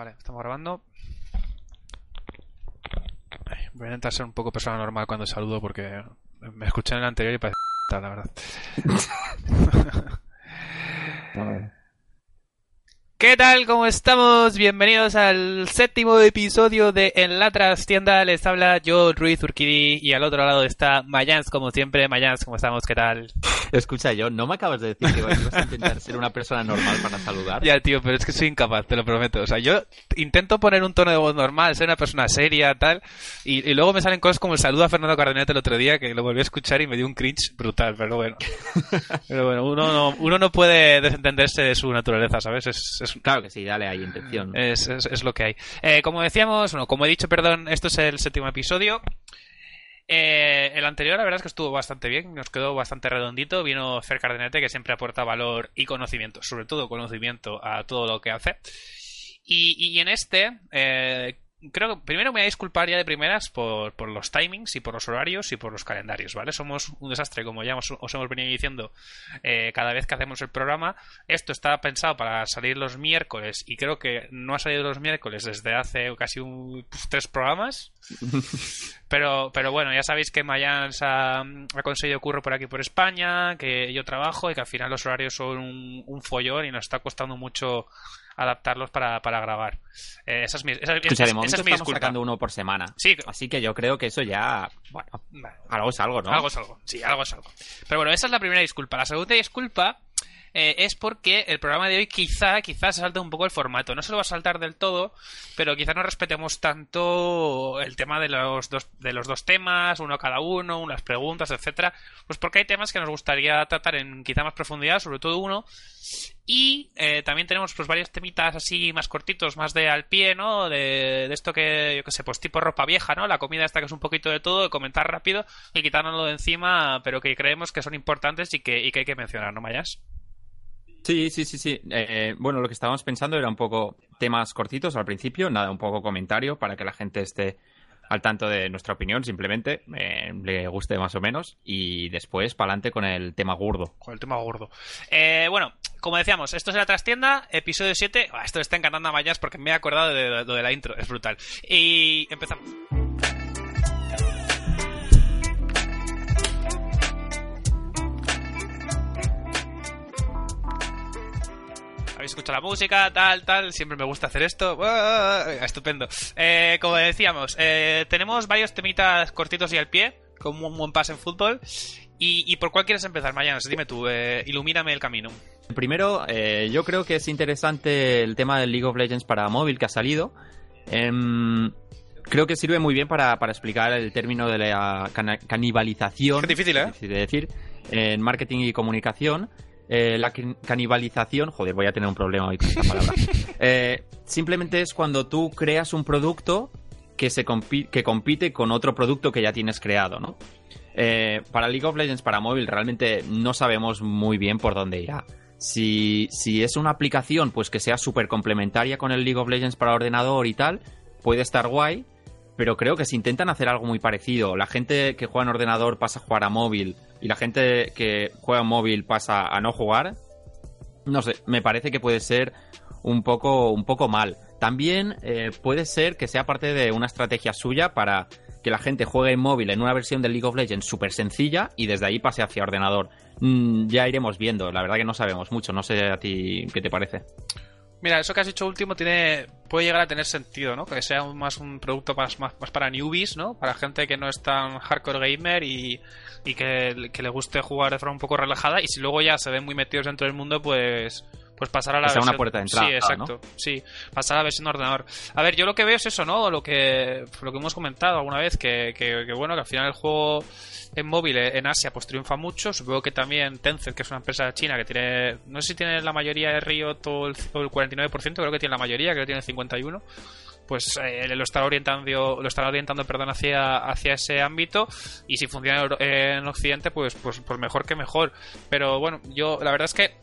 Vale, estamos grabando. Voy a intentar ser un poco persona normal cuando saludo porque me escuché en el anterior y parece la verdad. ¿Qué tal? ¿Cómo estamos? Bienvenidos al séptimo episodio de En la Trastienda. Les habla yo, Ruiz Urquidi, y al otro lado está Mayans, como siempre. Mayans, ¿cómo estamos? ¿Qué tal? Escucha, yo no me acabas de decir que ibas a intentar ser una persona normal para saludar. Ya, tío, pero es que soy incapaz, te lo prometo. O sea, yo intento poner un tono de voz normal, ser una persona seria, tal, y, y luego me salen cosas como el saludo a Fernando Cardenete el otro día, que lo volví a escuchar y me dio un cringe brutal, pero bueno. Pero bueno, uno no, uno no puede desentenderse de su naturaleza, ¿sabes? Es, es, Claro que sí, dale, hay intención. es, es- lo que hay. Eh, como decíamos, bueno, como he dicho, perdón, esto es el séptimo episodio. Eh, el anterior, la verdad es que estuvo bastante bien, nos quedó bastante redondito. Vino Fer Cardenete, que siempre aporta valor y conocimiento, sobre todo conocimiento a todo lo que hace. Y, y en este, eh, creo que primero me voy a disculpar ya de primeras por, por los timings y por los horarios y por los calendarios, ¿vale? Somos un desastre, como ya os, os hemos venido diciendo eh, cada vez que hacemos el programa. Esto está pensado para salir los miércoles y creo que no ha salido los miércoles desde hace casi un, pues, tres programas. Pero, pero bueno, ya sabéis que Mayans ha, ha conseguido curro por aquí por España, que yo trabajo y que al final los horarios son un, un follón y nos está costando mucho adaptarlos para, para grabar. Eh, esa es mi, esa, Escucha, de momento esa es mi estamos sacando uno por semana. Sí. Así que yo creo que eso ya, bueno, algo es algo, ¿no? Algo es algo. Sí, algo es algo. Pero bueno, esa es la primera disculpa. La segunda disculpa eh, es porque el programa de hoy quizá, quizá se salte un poco el formato. No se lo va a saltar del todo, pero quizá no respetemos tanto el tema de los dos, de los dos temas, uno cada uno, unas preguntas, etcétera. Pues porque hay temas que nos gustaría tratar en quizá más profundidad, sobre todo uno. Y eh, también tenemos pues varios temitas así más cortitos, más de al pie, ¿no? De, de esto que, yo qué sé, pues tipo ropa vieja, ¿no? La comida esta que es un poquito de todo, de comentar rápido y quitárnoslo de encima, pero que creemos que son importantes y que, y que hay que mencionar, ¿no, Mayas? Sí, sí, sí, sí. Eh, bueno, lo que estábamos pensando era un poco temas cortitos al principio, nada, un poco comentario para que la gente esté al tanto de nuestra opinión, simplemente eh, le guste más o menos, y después para adelante con el tema gordo. Con el tema gordo. Eh, bueno, como decíamos, esto es la trastienda, episodio 7. Ah, esto está encantando a Mayas porque me he acordado de lo de la intro, es brutal. Y empezamos. Habéis escuchado la música, tal, tal. Siempre me gusta hacer esto. ¡Buah! Estupendo. Eh, como decíamos, eh, tenemos varios temitas cortitos y al pie, como un buen pase en fútbol. ¿Y, y por cuál quieres empezar, Mayanas? Dime tú, eh, ilumíname el camino. Primero, eh, yo creo que es interesante el tema del League of Legends para móvil que ha salido. Em, creo que sirve muy bien para, para explicar el término de la canibalización. Es difícil, ¿eh? difícil de decir. En marketing y comunicación. Eh, la can- canibalización, joder, voy a tener un problema hoy con esta palabra. Eh, simplemente es cuando tú creas un producto que, se compi- que compite con otro producto que ya tienes creado, ¿no? Eh, para League of Legends para móvil realmente no sabemos muy bien por dónde irá. Si, si es una aplicación pues que sea súper complementaria con el League of Legends para ordenador y tal, puede estar guay, pero creo que si intentan hacer algo muy parecido, la gente que juega en ordenador pasa a jugar a móvil y la gente que juega en móvil pasa a no jugar, no sé, me parece que puede ser un poco, un poco mal. También eh, puede ser que sea parte de una estrategia suya para que la gente juegue en móvil en una versión de League of Legends súper sencilla y desde ahí pase hacia ordenador. Mm, ya iremos viendo, la verdad que no sabemos mucho, no sé a ti qué te parece. Mira, eso que has dicho último tiene puede llegar a tener sentido, ¿no? Que sea más un producto más, más, más para newbies, ¿no? Para gente que no es tan hardcore gamer y, y que, que le guste jugar de forma un poco relajada. Y si luego ya se ven muy metidos dentro del mundo, pues pues pasar a la Que sea versión... una puerta de entrada, Sí, exacto. Sí, pasar a la versión de ordenador. A ver, yo lo que veo es eso, ¿no? Lo que, lo que hemos comentado alguna vez, que, que, que bueno, que al final el juego en móvil eh, en Asia pues triunfa mucho. Supongo que también Tencent, que es una empresa china que tiene, no sé si tiene la mayoría de Riot o el, o el 49%, creo que tiene la mayoría, creo que tiene el 51 pues eh, lo estará orientando lo estará orientando perdón hacia hacia ese ámbito y si funciona en Occidente pues pues pues mejor que mejor pero bueno yo la verdad es que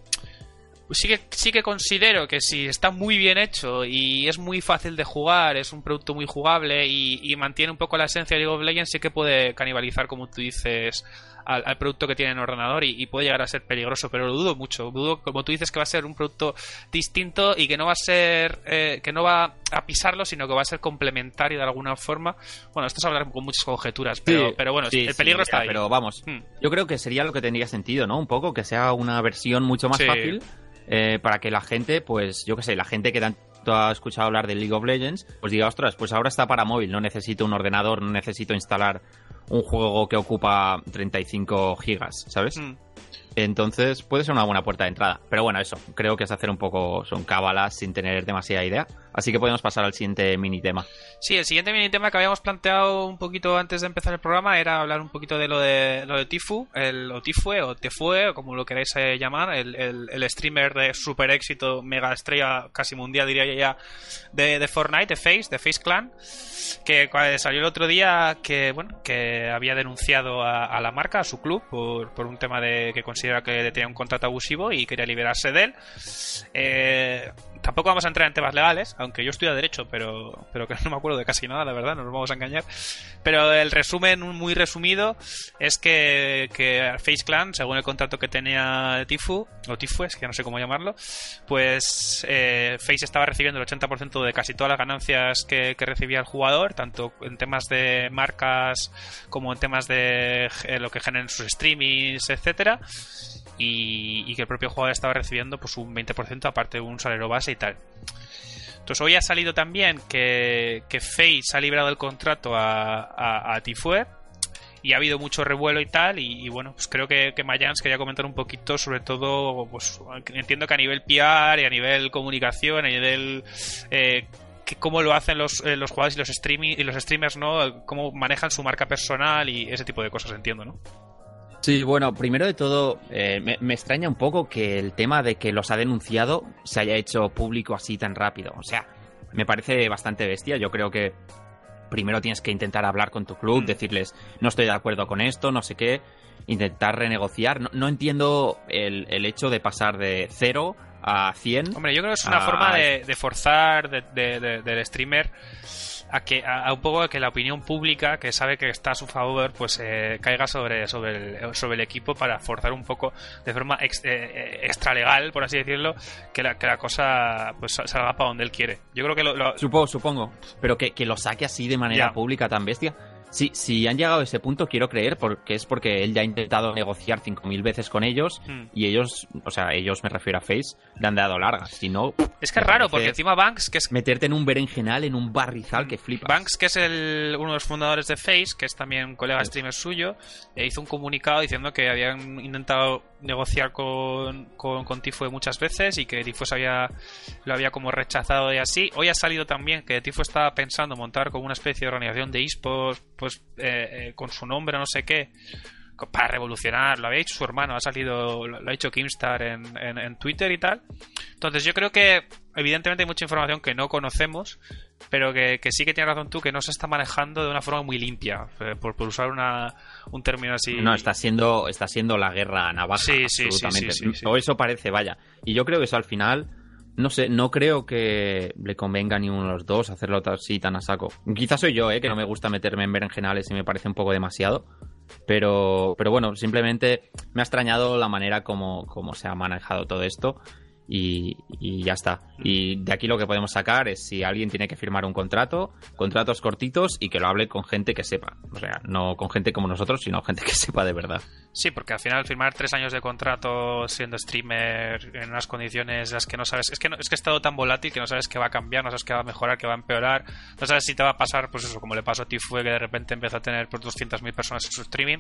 sí que, sí que considero que si está muy bien hecho y es muy fácil de jugar, es un producto muy jugable y, y mantiene un poco la esencia de League of Legends, sí que puede canibalizar, como tú dices, al, al producto que tiene en ordenador y, y puede llegar a ser peligroso, pero lo dudo mucho. Dudo, como tú dices, que va a ser un producto distinto y que no va a ser, eh, que no va a pisarlo, sino que va a ser complementario de alguna forma. Bueno, esto es hablar con muchas conjeturas, pero, Sí, pero bueno, el peligro está ahí. Pero vamos, Hmm. yo creo que sería lo que tendría sentido, ¿no? Un poco, que sea una versión mucho más fácil eh, para que la gente, pues, yo qué sé, la gente que tanto ha escuchado hablar de League of Legends, pues diga, ostras, pues ahora está para móvil, no necesito un ordenador, no necesito instalar un juego que ocupa 35 gigas, ¿sabes? Hmm. Entonces puede ser una buena puerta de entrada. Pero bueno, eso, creo que es hacer un poco, son cábalas sin tener demasiada idea. Así que podemos pasar al siguiente mini tema. Sí, el siguiente mini tema que habíamos planteado un poquito antes de empezar el programa era hablar un poquito de lo de lo de Tifu, el, o Tifue, o Tefue, o como lo queráis eh, llamar, el, el- streamer de super éxito, mega estrella casi mundial diría yo ya, de, de Fortnite, de Face, de Face Clan, que salió el otro día que, bueno, que había denunciado a, a la marca, a su club, por, por un tema de que considera que tenía un contrato abusivo y quería liberarse de él. Eh, tampoco vamos a entrar en temas legales, aunque yo estudio Derecho, pero, pero que no me acuerdo de casi nada, la verdad, no nos vamos a engañar. Pero el resumen, muy resumido, es que, que Face Clan, según el contrato que tenía Tifu, o Tifu, es que no sé cómo llamarlo, pues eh, Face estaba recibiendo el 80% de casi todas las ganancias que, que recibía el jugador, tanto en temas de marcas como en temas de eh, lo que generen sus streamings, etcétera y, y que el propio jugador estaba recibiendo pues un 20% aparte de un salario base y tal. Entonces hoy ha salido también que, que Face ha librado el contrato a, a, a Tifue y ha habido mucho revuelo y tal y, bueno pues creo que, que Mayans quería comentar un poquito sobre todo pues entiendo que a nivel PR y a nivel comunicación a nivel eh, cómo lo hacen los, eh, los jugadores y los, y los streamers no cómo manejan su marca personal y ese tipo de cosas entiendo no Sí, bueno, primero de todo, eh, me, me extraña un poco que el tema de que los ha denunciado se haya hecho público así tan rápido. O sea, me parece bastante bestia. Yo creo que primero tienes que intentar hablar con tu club, Mm. decirles, no estoy de acuerdo con esto, no sé qué, intentar renegociar. No, no entiendo el, el hecho de pasar de cero a 100. Hombre, yo creo que es una forma de, de forzar de- de- del streamer a que a, a un poco a que la opinión pública que sabe que está a su favor pues eh, caiga sobre sobre el, sobre el equipo para forzar un poco de forma ex, eh, eh, extralegal por así decirlo que la, que la cosa pues salga para donde él quiere yo creo que lo, lo- Supongo, supongo. Pero que, que lo saque así de manera Ya. pública tan bestia. Sí, si han llegado a ese punto, quiero creer porque es porque él ya ha intentado negociar 5.000 veces con ellos Hmm. y ellos, o sea, ellos me refiero a Face, le han dado largas. Si no, es que es raro porque encima Banks que es meterte en un berenjenal, en un barrizal que flipas. Banks, que es el, uno de los fundadores de Face, que es también un colega streamer suyo, eh, hizo un comunicado diciendo que habían intentado negociar con, con, con muchas veces y que se había, lo había como rechazado y así. Hoy ha salido también que Tifue estaba pensando montar como una especie de organización de esports, pues eh, eh, con su nombre, no sé qué, para revolucionar. Lo había hecho su hermano, ha salido, lo ha hecho Kimstar en, en, en Twitter y tal. Entonces yo creo que evidentemente hay mucha información que no conocemos, pero que, que sí que tienes razón tú, que no se está manejando de una forma muy limpia, eh, por, por usar una, un término así. No, está siendo, está siendo la guerra navaja, Sí, sí, sí, absolutamente. sí, sí, sí. O eso parece, vaya. Y yo creo que eso al final, no sé, no creo que le convenga a ninguno de los dos hacerlo así tan a saco. Quizás soy yo, ¿eh? que no me gusta meterme en berenjenales y me parece un poco demasiado. Pero, pero bueno, simplemente me ha extrañado la manera como, como se ha manejado todo esto. Y, y ya está. Y de aquí lo que podemos sacar es si alguien tiene que firmar un contrato, contratos cortitos y que lo hable con gente que sepa. O sea, no con gente como nosotros, sino gente que sepa de verdad. Sí, porque al final firmar tres años de contrato siendo streamer en unas condiciones en las que no sabes, es que no, es que es todo tan volátil que no sabes qué va a cambiar, no sabes qué va a mejorar, qué va a empeorar, no sabes si te va a pasar, pues eso, como le pasó a Tifue que de repente empezó a tener pues 200.000 personas en su streaming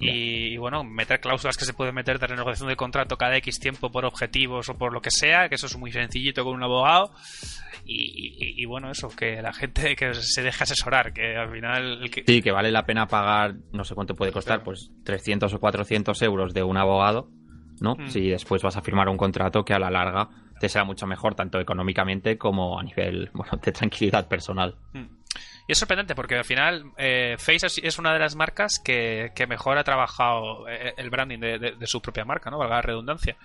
y, bueno, meter cláusulas que se pueden meter de renegociación de contrato cada X tiempo por objetivos o por lo que sea, que eso es muy sencillito con un abogado. Y, bueno, eso, que la gente que se deje asesorar, que al final... Sí, que vale la pena pagar, no sé cuánto puede costar, pues 300 o 400 euros de un abogado, ¿no? Mm. Si después vas a firmar un contrato que a la larga te será mucho mejor, tanto económicamente como a nivel bueno, de tranquilidad personal. Mm. Y es sorprendente porque al final eh, Face es una de las marcas que, mejor ha trabajado eh, el branding de, su propia marca, ¿no? Valga la redundancia.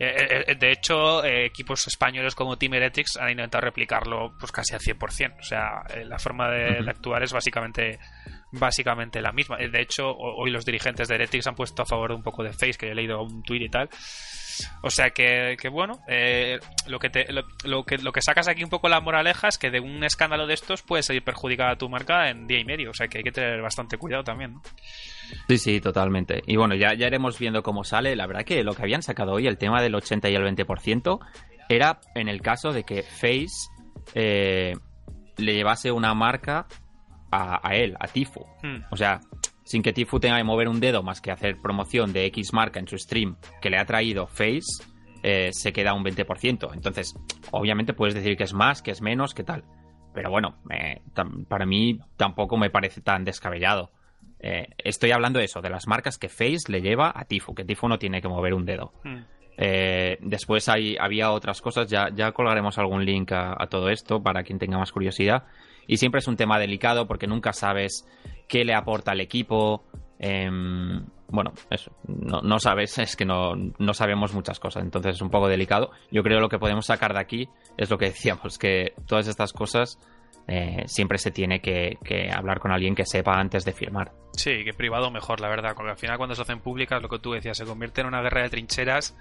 Eh, de hecho, equipos españoles como Team Heretics han intentado replicarlo pues casi al 100%. O sea, la forma de, actuar es básicamente básicamente la misma. De hecho, hoy los dirigentes de Heretics han puesto a favor de un poco de Face, que he leído un tweet y tal. O sea que, bueno, eh, lo, que lo, que, lo que sacas aquí un poco la moraleja es que de un escándalo de estos puede salir perjudicada tu marca en día y medio. O sea que hay que tener bastante cuidado también, ¿no? Sí, sí, totalmente. Y bueno, ya, ya iremos viendo cómo sale. La verdad que lo que habían sacado hoy, el tema del 80 y el 20%, era en el caso de que Face eh, le llevase una marca a, él, a Tifu. Hmm. O sea, sin que Tifu tenga que mover un dedo más que hacer promoción de X marca en su stream que le ha traído Face, eh, se queda un 20%. Entonces, obviamente puedes decir que es más, que es menos, que tal. Pero bueno, para mí tampoco me parece tan descabellado. Eh, estoy hablando de eso, de las marcas que Face le lleva a Tifu, que Tifu no tiene que mover un dedo. Hmm. Eh, después hay, había otras cosas, ya, ya colgaremos algún link a, todo esto para quien tenga más curiosidad. Y siempre es un tema delicado porque nunca sabes qué le aporta al equipo. Em, bueno, eso, no, sabes, es que no, sabemos muchas cosas, entonces es un poco delicado. Yo creo que lo que podemos sacar de aquí es lo que decíamos, que todas estas cosas eh, siempre se tiene que, hablar con alguien que sepa antes de firmar. Sí, que privado mejor, la verdad, porque al final cuando se hacen públicas, lo que tú decías, se convierte en una guerra de trincheras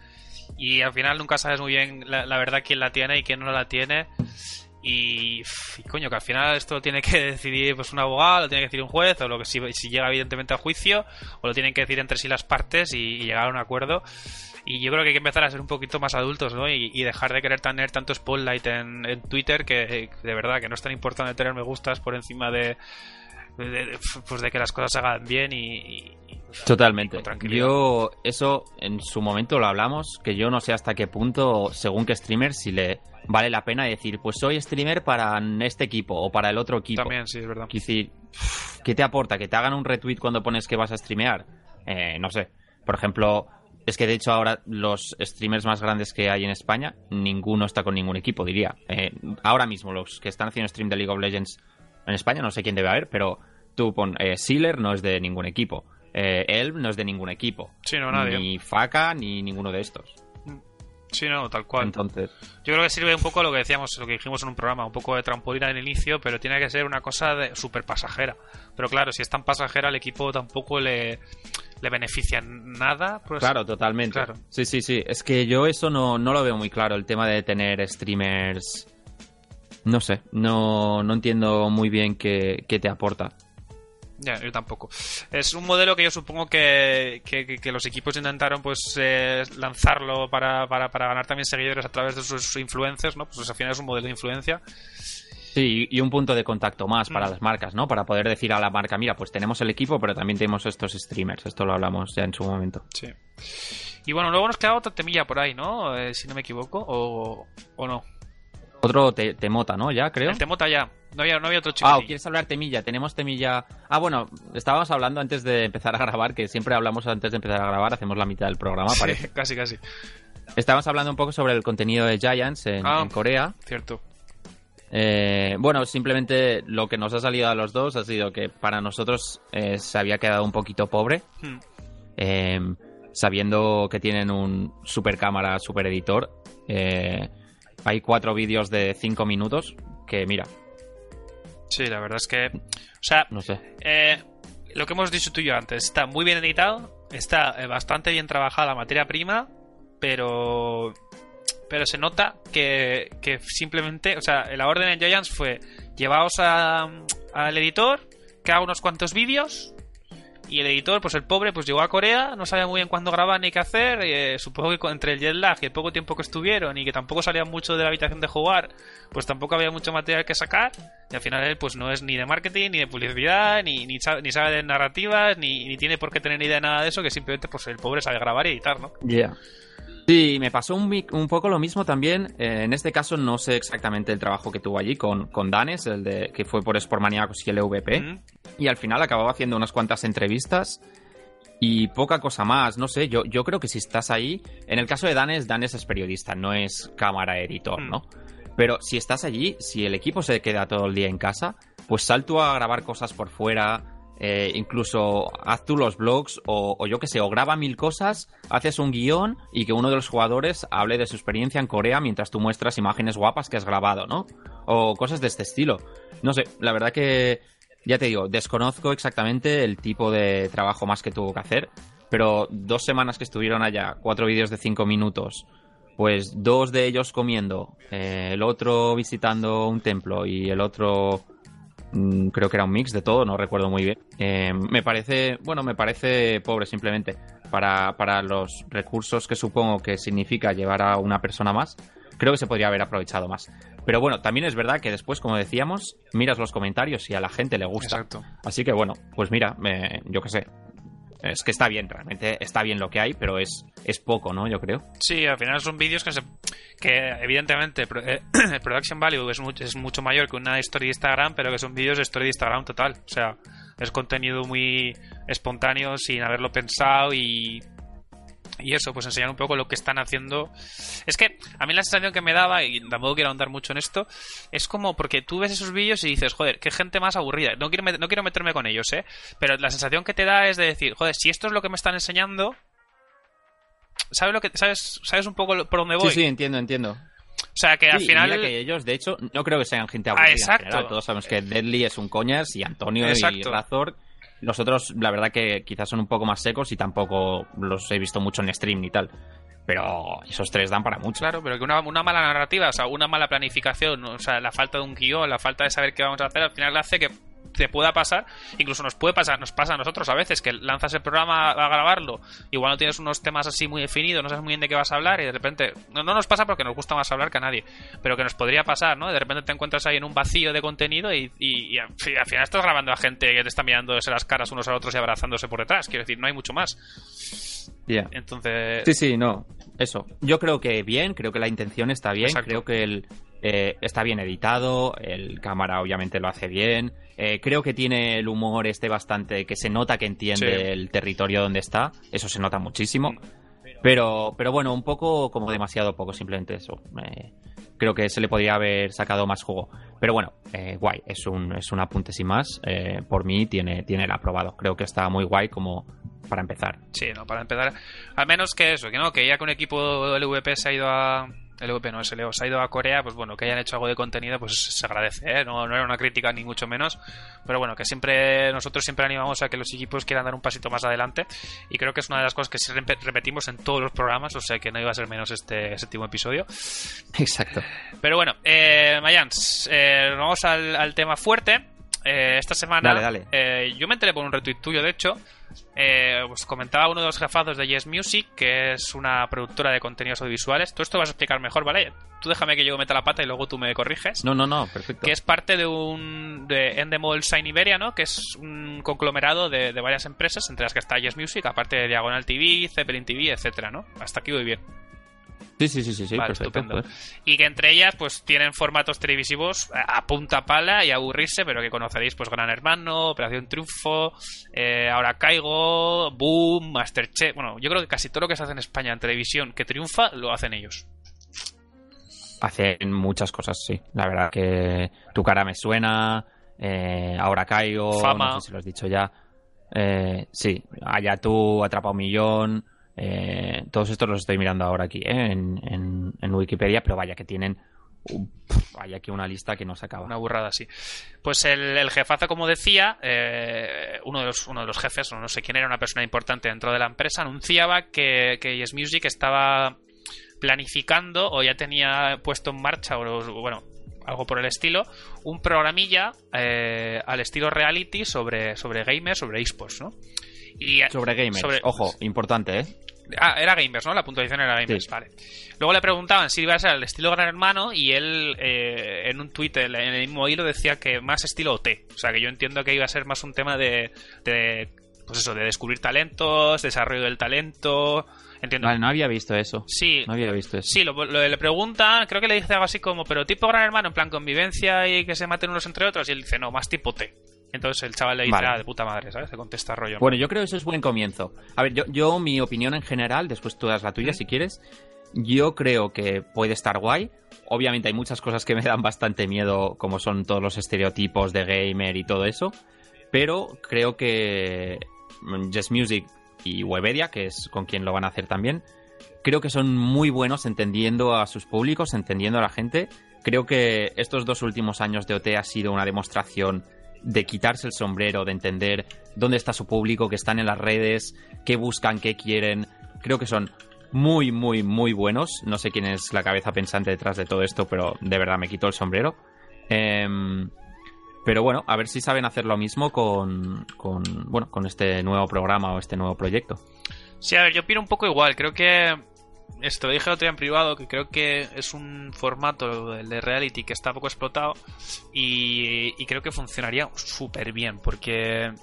y al final nunca sabes muy bien la, la verdad quién la tiene y quién no la tiene y, coño, que al final esto lo tiene que decidir pues un abogado, lo tiene que decidir un juez, o lo que si, llega evidentemente a juicio, o lo tienen que decir entre sí las partes y, llegar a un acuerdo. Y yo creo que hay que empezar a ser un poquito más adultos, ¿no? Y, dejar de querer tener tanto spotlight en, Twitter que de verdad que no es tan importante tener me gustas por encima de, pues de que las cosas se hagan bien y, totalmente. Yo eso en su momento lo hablamos que yo no sé hasta qué punto según qué streamer si le vale la pena decir pues soy streamer para este equipo o para el otro equipo también sí es verdad. Decir qué te aporta que te hagan un retweet cuando pones que vas a streamear eh, no sé. Por ejemplo es que de hecho ahora los streamers más grandes que hay en España, ninguno está con ningún equipo, diría. Eh, ahora mismo los que están haciendo stream de League of Legends en España no sé quién debe haber, pero tú pon eh, Sealer no es de ningún equipo. Eh, Elm no es de ningún equipo. Sí, no, nadie. Ni Faca ni ninguno de estos. Sí, no, tal cual. Entonces. Yo creo que sirve un poco lo que decíamos, lo que dijimos en un programa, un poco de trampolina en el inicio, pero tiene que ser una cosa súper pasajera. Pero claro, si es tan pasajera, al equipo tampoco le, le beneficia nada. Pues, claro, totalmente. Claro. Sí, sí, sí. Es que yo eso no, no lo veo muy claro, el tema de tener streamers no sé, no, no entiendo muy bien qué, te aporta. Ya, yo tampoco. Es un modelo que yo supongo que, los equipos intentaron pues eh, lanzarlo para, para, para, ganar también seguidores a través de sus influencers, ¿no? Pues al final es un modelo de influencia. Sí, y un punto de contacto más para mm. las marcas, ¿no? Para poder decir a la marca, mira, pues tenemos el equipo, pero también tenemos estos streamers. Esto lo hablamos ya en su momento. Sí. Y bueno, luego nos queda otra temilla por ahí, ¿no? Eh, si no me equivoco, o, o no. Otro Temota, ¿no? Ya, creo. El Temota ya. No había, no había otro chico. Ah, ¿quieres hablar Temilla? Tenemos Temilla. Ah, bueno, estábamos hablando antes de empezar a grabar, que siempre hablamos antes de empezar a grabar, hacemos la mitad del programa, parece. casi, casi. Estábamos hablando un poco sobre el contenido de Giants en, ah, Corea. Cierto. Eh, bueno, simplemente lo que nos ha salido a los dos ha sido que para nosotros eh, se había quedado un poquito pobre. Hmm. Eh, sabiendo que tienen un super cámara, super editor. Eh, hay cuatro vídeos de cinco minutos que, mira. Sí, la verdad es que. O sea, no sé. Eh, lo que hemos dicho tú y yo antes, está muy bien editado, está eh, bastante bien trabajada la materia prima, pero. Pero se nota que, que simplemente. O sea, la orden en Giants fue: llevaos al editor, que haga unos cuantos vídeos Y el editor, pues el pobre, pues llegó a Corea, no sabía muy bien cuándo grabar ni qué hacer. Eh, supongo que entre el jet lag y el poco tiempo que estuvieron y que tampoco salían mucho de la habitación de jugar, pues tampoco había mucho material que sacar. Y al final él, pues no es ni de marketing, ni de publicidad, ni, ni, ni sabe de narrativas, ni, ni tiene por qué tener idea de nada de eso, que simplemente, pues el pobre sabe grabar y editar, ¿no? Ya. Sí, me pasó un, un, poco lo mismo también. Eh, en este caso no sé exactamente el trabajo que tuvo allí con, con Danes, el de que fue por Sportmaniacos y. Uh -huh. Y al final acababa haciendo unas cuantas entrevistas y poca cosa más. No sé, yo, yo creo que si estás ahí. En el caso de Danes, Danes es periodista, no es cámara editor, ¿no? Pero si estás allí, si el equipo se queda todo el día en casa, pues sal tú a grabar cosas por fuera, eh, incluso haz tú los blogs o, yo que sé, o graba mil cosas, haces un guion y que uno de los jugadores hable de su experiencia en Corea mientras tú muestras imágenes guapas que has grabado, ¿no? O cosas de este estilo. No sé, la verdad que, ya te digo, desconozco exactamente el tipo de trabajo más que tuvo que hacer, pero dos semanas que estuvieron allá, cuatro vídeos de cinco minutos, pues dos de ellos comiendo, eh, el otro visitando un templo y el otro creo que era un mix de todo, no recuerdo muy bien. Eh, me parece, bueno, me parece pobre simplemente para, para los recursos que supongo que significa llevar a una persona más. Creo que se podría haber aprovechado más. Pero bueno, también es verdad que después, como decíamos, miras los comentarios y a la gente le gusta. Exacto. Así que bueno, pues mira, me, yo qué sé, es que está bien, realmente está bien lo que hay, pero es, es poco, ¿no? Yo creo. Sí, al final son vídeos que se, que evidentemente eh, el production value es mucho, es mucho mayor que una story de Instagram, pero que son vídeos de story de Instagram total. O sea, es contenido muy espontáneo sin haberlo pensado y y eso, pues enseñar un poco lo que están haciendo. Es que a mí la sensación que me daba, y tampoco quiero ahondar mucho en esto, es como porque tú ves esos vídeos y dices, joder, qué gente más aburrida. No quiero, no quiero meterme con ellos, ¿eh? Pero la sensación que te da es de decir, joder, si esto es lo que me están enseñando, ¿sabes lo que sabes sabes un poco por dónde voy? Sí, sí, entiendo, entiendo. O sea que al sí, final. Mira que ellos, de hecho, no creo que sean gente aburrida. Ah, exacto. Todos sabemos que Deadly es un coñas y Antonio exacto. y Razor los otros, la verdad que quizás son un poco más secos y tampoco los he visto mucho en stream ni tal. Pero esos tres dan para mucho. Claro, pero que una, una, mala narrativa, o sea, una mala planificación, o sea, la falta de un guion, la falta de saber qué vamos a hacer, al final hace que te pueda pasar, incluso nos puede pasar, nos pasa a nosotros a veces, que lanzas el programa a grabarlo, igual no tienes unos temas así muy definidos, no sabes muy bien de qué vas a hablar y de repente, no, no nos pasa porque nos gusta más hablar que a nadie, pero que nos podría pasar, ¿no? De repente te encuentras ahí en un vacío de contenido y, y, y al final estás grabando a gente que te está mirándose las caras unos a otros y abrazándose por detrás, quiero decir, no hay mucho más. Yeah. Entonces... Sí, sí, no, eso. Yo creo que bien, creo que la intención está bien, Exacto. creo que el, eh, está bien editado, el cámara obviamente lo hace bien, eh, creo que tiene el humor este bastante, que se nota que entiende Sí. el territorio donde está, eso se nota muchísimo, pero, pero bueno, un poco como demasiado poco, simplemente eso. Eh, creo que se le podría haber sacado más jugo. Pero bueno, eh, guay, es un, es un apunte sin más. Por mí tiene, tiene el aprobado. Creo que está muy guay como para empezar. Sí, no, para empezar. Al menos que eso, que no, que ya que un equipo LVP se ha ido a. LVP no, SLO, se ha ido a Corea, pues bueno, que hayan hecho algo de contenido, pues se agradece, ¿eh? No, no era una crítica ni mucho menos. Pero bueno, que siempre, nosotros siempre animamos a que los equipos quieran dar un pasito más adelante. Y creo que es una de las cosas que repetimos en todos los programas, o sea que no iba a ser menos este séptimo episodio. Exacto. Pero bueno, eh, Mayans, eh, vamos al, al tema fuerte. Eh, esta semana Dale, dale. eh, yo me enteré por un retweet tuyo, de hecho. Eh, pues comentaba uno de los jefazos de Yes Music, que es una productora de contenidos audiovisuales. Tú esto vas a explicar mejor, ¿vale? Tú déjame que yo meta la pata y luego tú me corriges. No, no, no, perfecto. Que es parte de un. de Endemol Sign Iberia, ¿no? Que es un conglomerado de, de varias empresas, entre las que está Yes Music, aparte de Diagonal TV, Zeppelin TV, etcétera, ¿no? Hasta aquí voy bien. Sí, sí, sí, sí, sí Vale, perfecto. estupendo. Y que entre ellas pues tienen formatos televisivos a punta pala y a aburrirse, pero que conoceréis pues Gran Hermano, Operación Triunfo, eh, Ahora Caigo, Boom, Masterchef. Bueno, yo creo que casi todo lo que se hace en España en televisión que triunfa lo hacen ellos. Hacen muchas cosas, sí. La verdad que tu cara me suena, eh, ahora caigo, Fama. no sé si lo has dicho ya. Eh, sí, allá tú, atrapa un millón. Eh, todos estos los estoy mirando ahora aquí eh, en, en- en Wikipedia, pero vaya que tienen. pf, vaya que una lista que no se acaba. Una burrada así. Pues el, el jefazo, como decía, eh, uno, de los, uno de los jefes, o no sé quién era, una persona importante dentro de la empresa, anunciaba que, que Yes Music estaba planificando o ya tenía puesto en marcha, o bueno, algo por el estilo, un programilla eh, al estilo reality sobre, sobre gamers, sobre esports, ¿no? Y, Sobre gamers. Ojo, importante, ¿eh? Ah, era Gamers, ¿no? La puntuación era Gamers, vale. Luego le preguntaban si iba a ser el estilo Gran Hermano y él eh, en un tweet en el mismo hilo decía que más estilo OT. O sea que yo entiendo que iba a ser más un tema de, de pues eso, de descubrir talentos, desarrollo del talento. Entiendo. Vale, no había visto eso. Sí. No había visto eso. Sí, lo, le pregunta, creo que le dice algo así como, pero tipo Gran Hermano, en plan convivencia y que se maten unos entre otros. Y él dice, no, más tipo T. Entonces el chaval le dice, ah, de puta madre, ¿sabes? Se contesta rollo. Bueno, yo creo que eso es buen comienzo. A ver, yo, yo mi opinión en general, después tú das la tuya si quieres. Yo creo que puede estar guay. Obviamente hay muchas cosas que me dan bastante miedo, como son todos los estereotipos de gamer y todo eso. Pero creo que Just Music y Webedia, que es con quien lo van a hacer también, creo que son muy buenos entendiendo a sus públicos, entendiendo a la gente. Creo que estos dos últimos años de OT ha sido una demostración de quitarse el sombrero, de entender dónde está su público, que están en las redes, qué buscan, qué quieren. Creo que son muy, muy, muy buenos. No sé quién es la cabeza pensante detrás de todo esto, pero de verdad me quito el sombrero. Em, pero bueno, a ver si saben hacer lo mismo con, con, bueno, con este nuevo programa o este nuevo proyecto. Sí, a ver, yo opino un poco igual. Creo que esto lo dije otro día en privado, que creo que es un formato de reality que está poco explotado y, creo que funcionaría súper bien porque,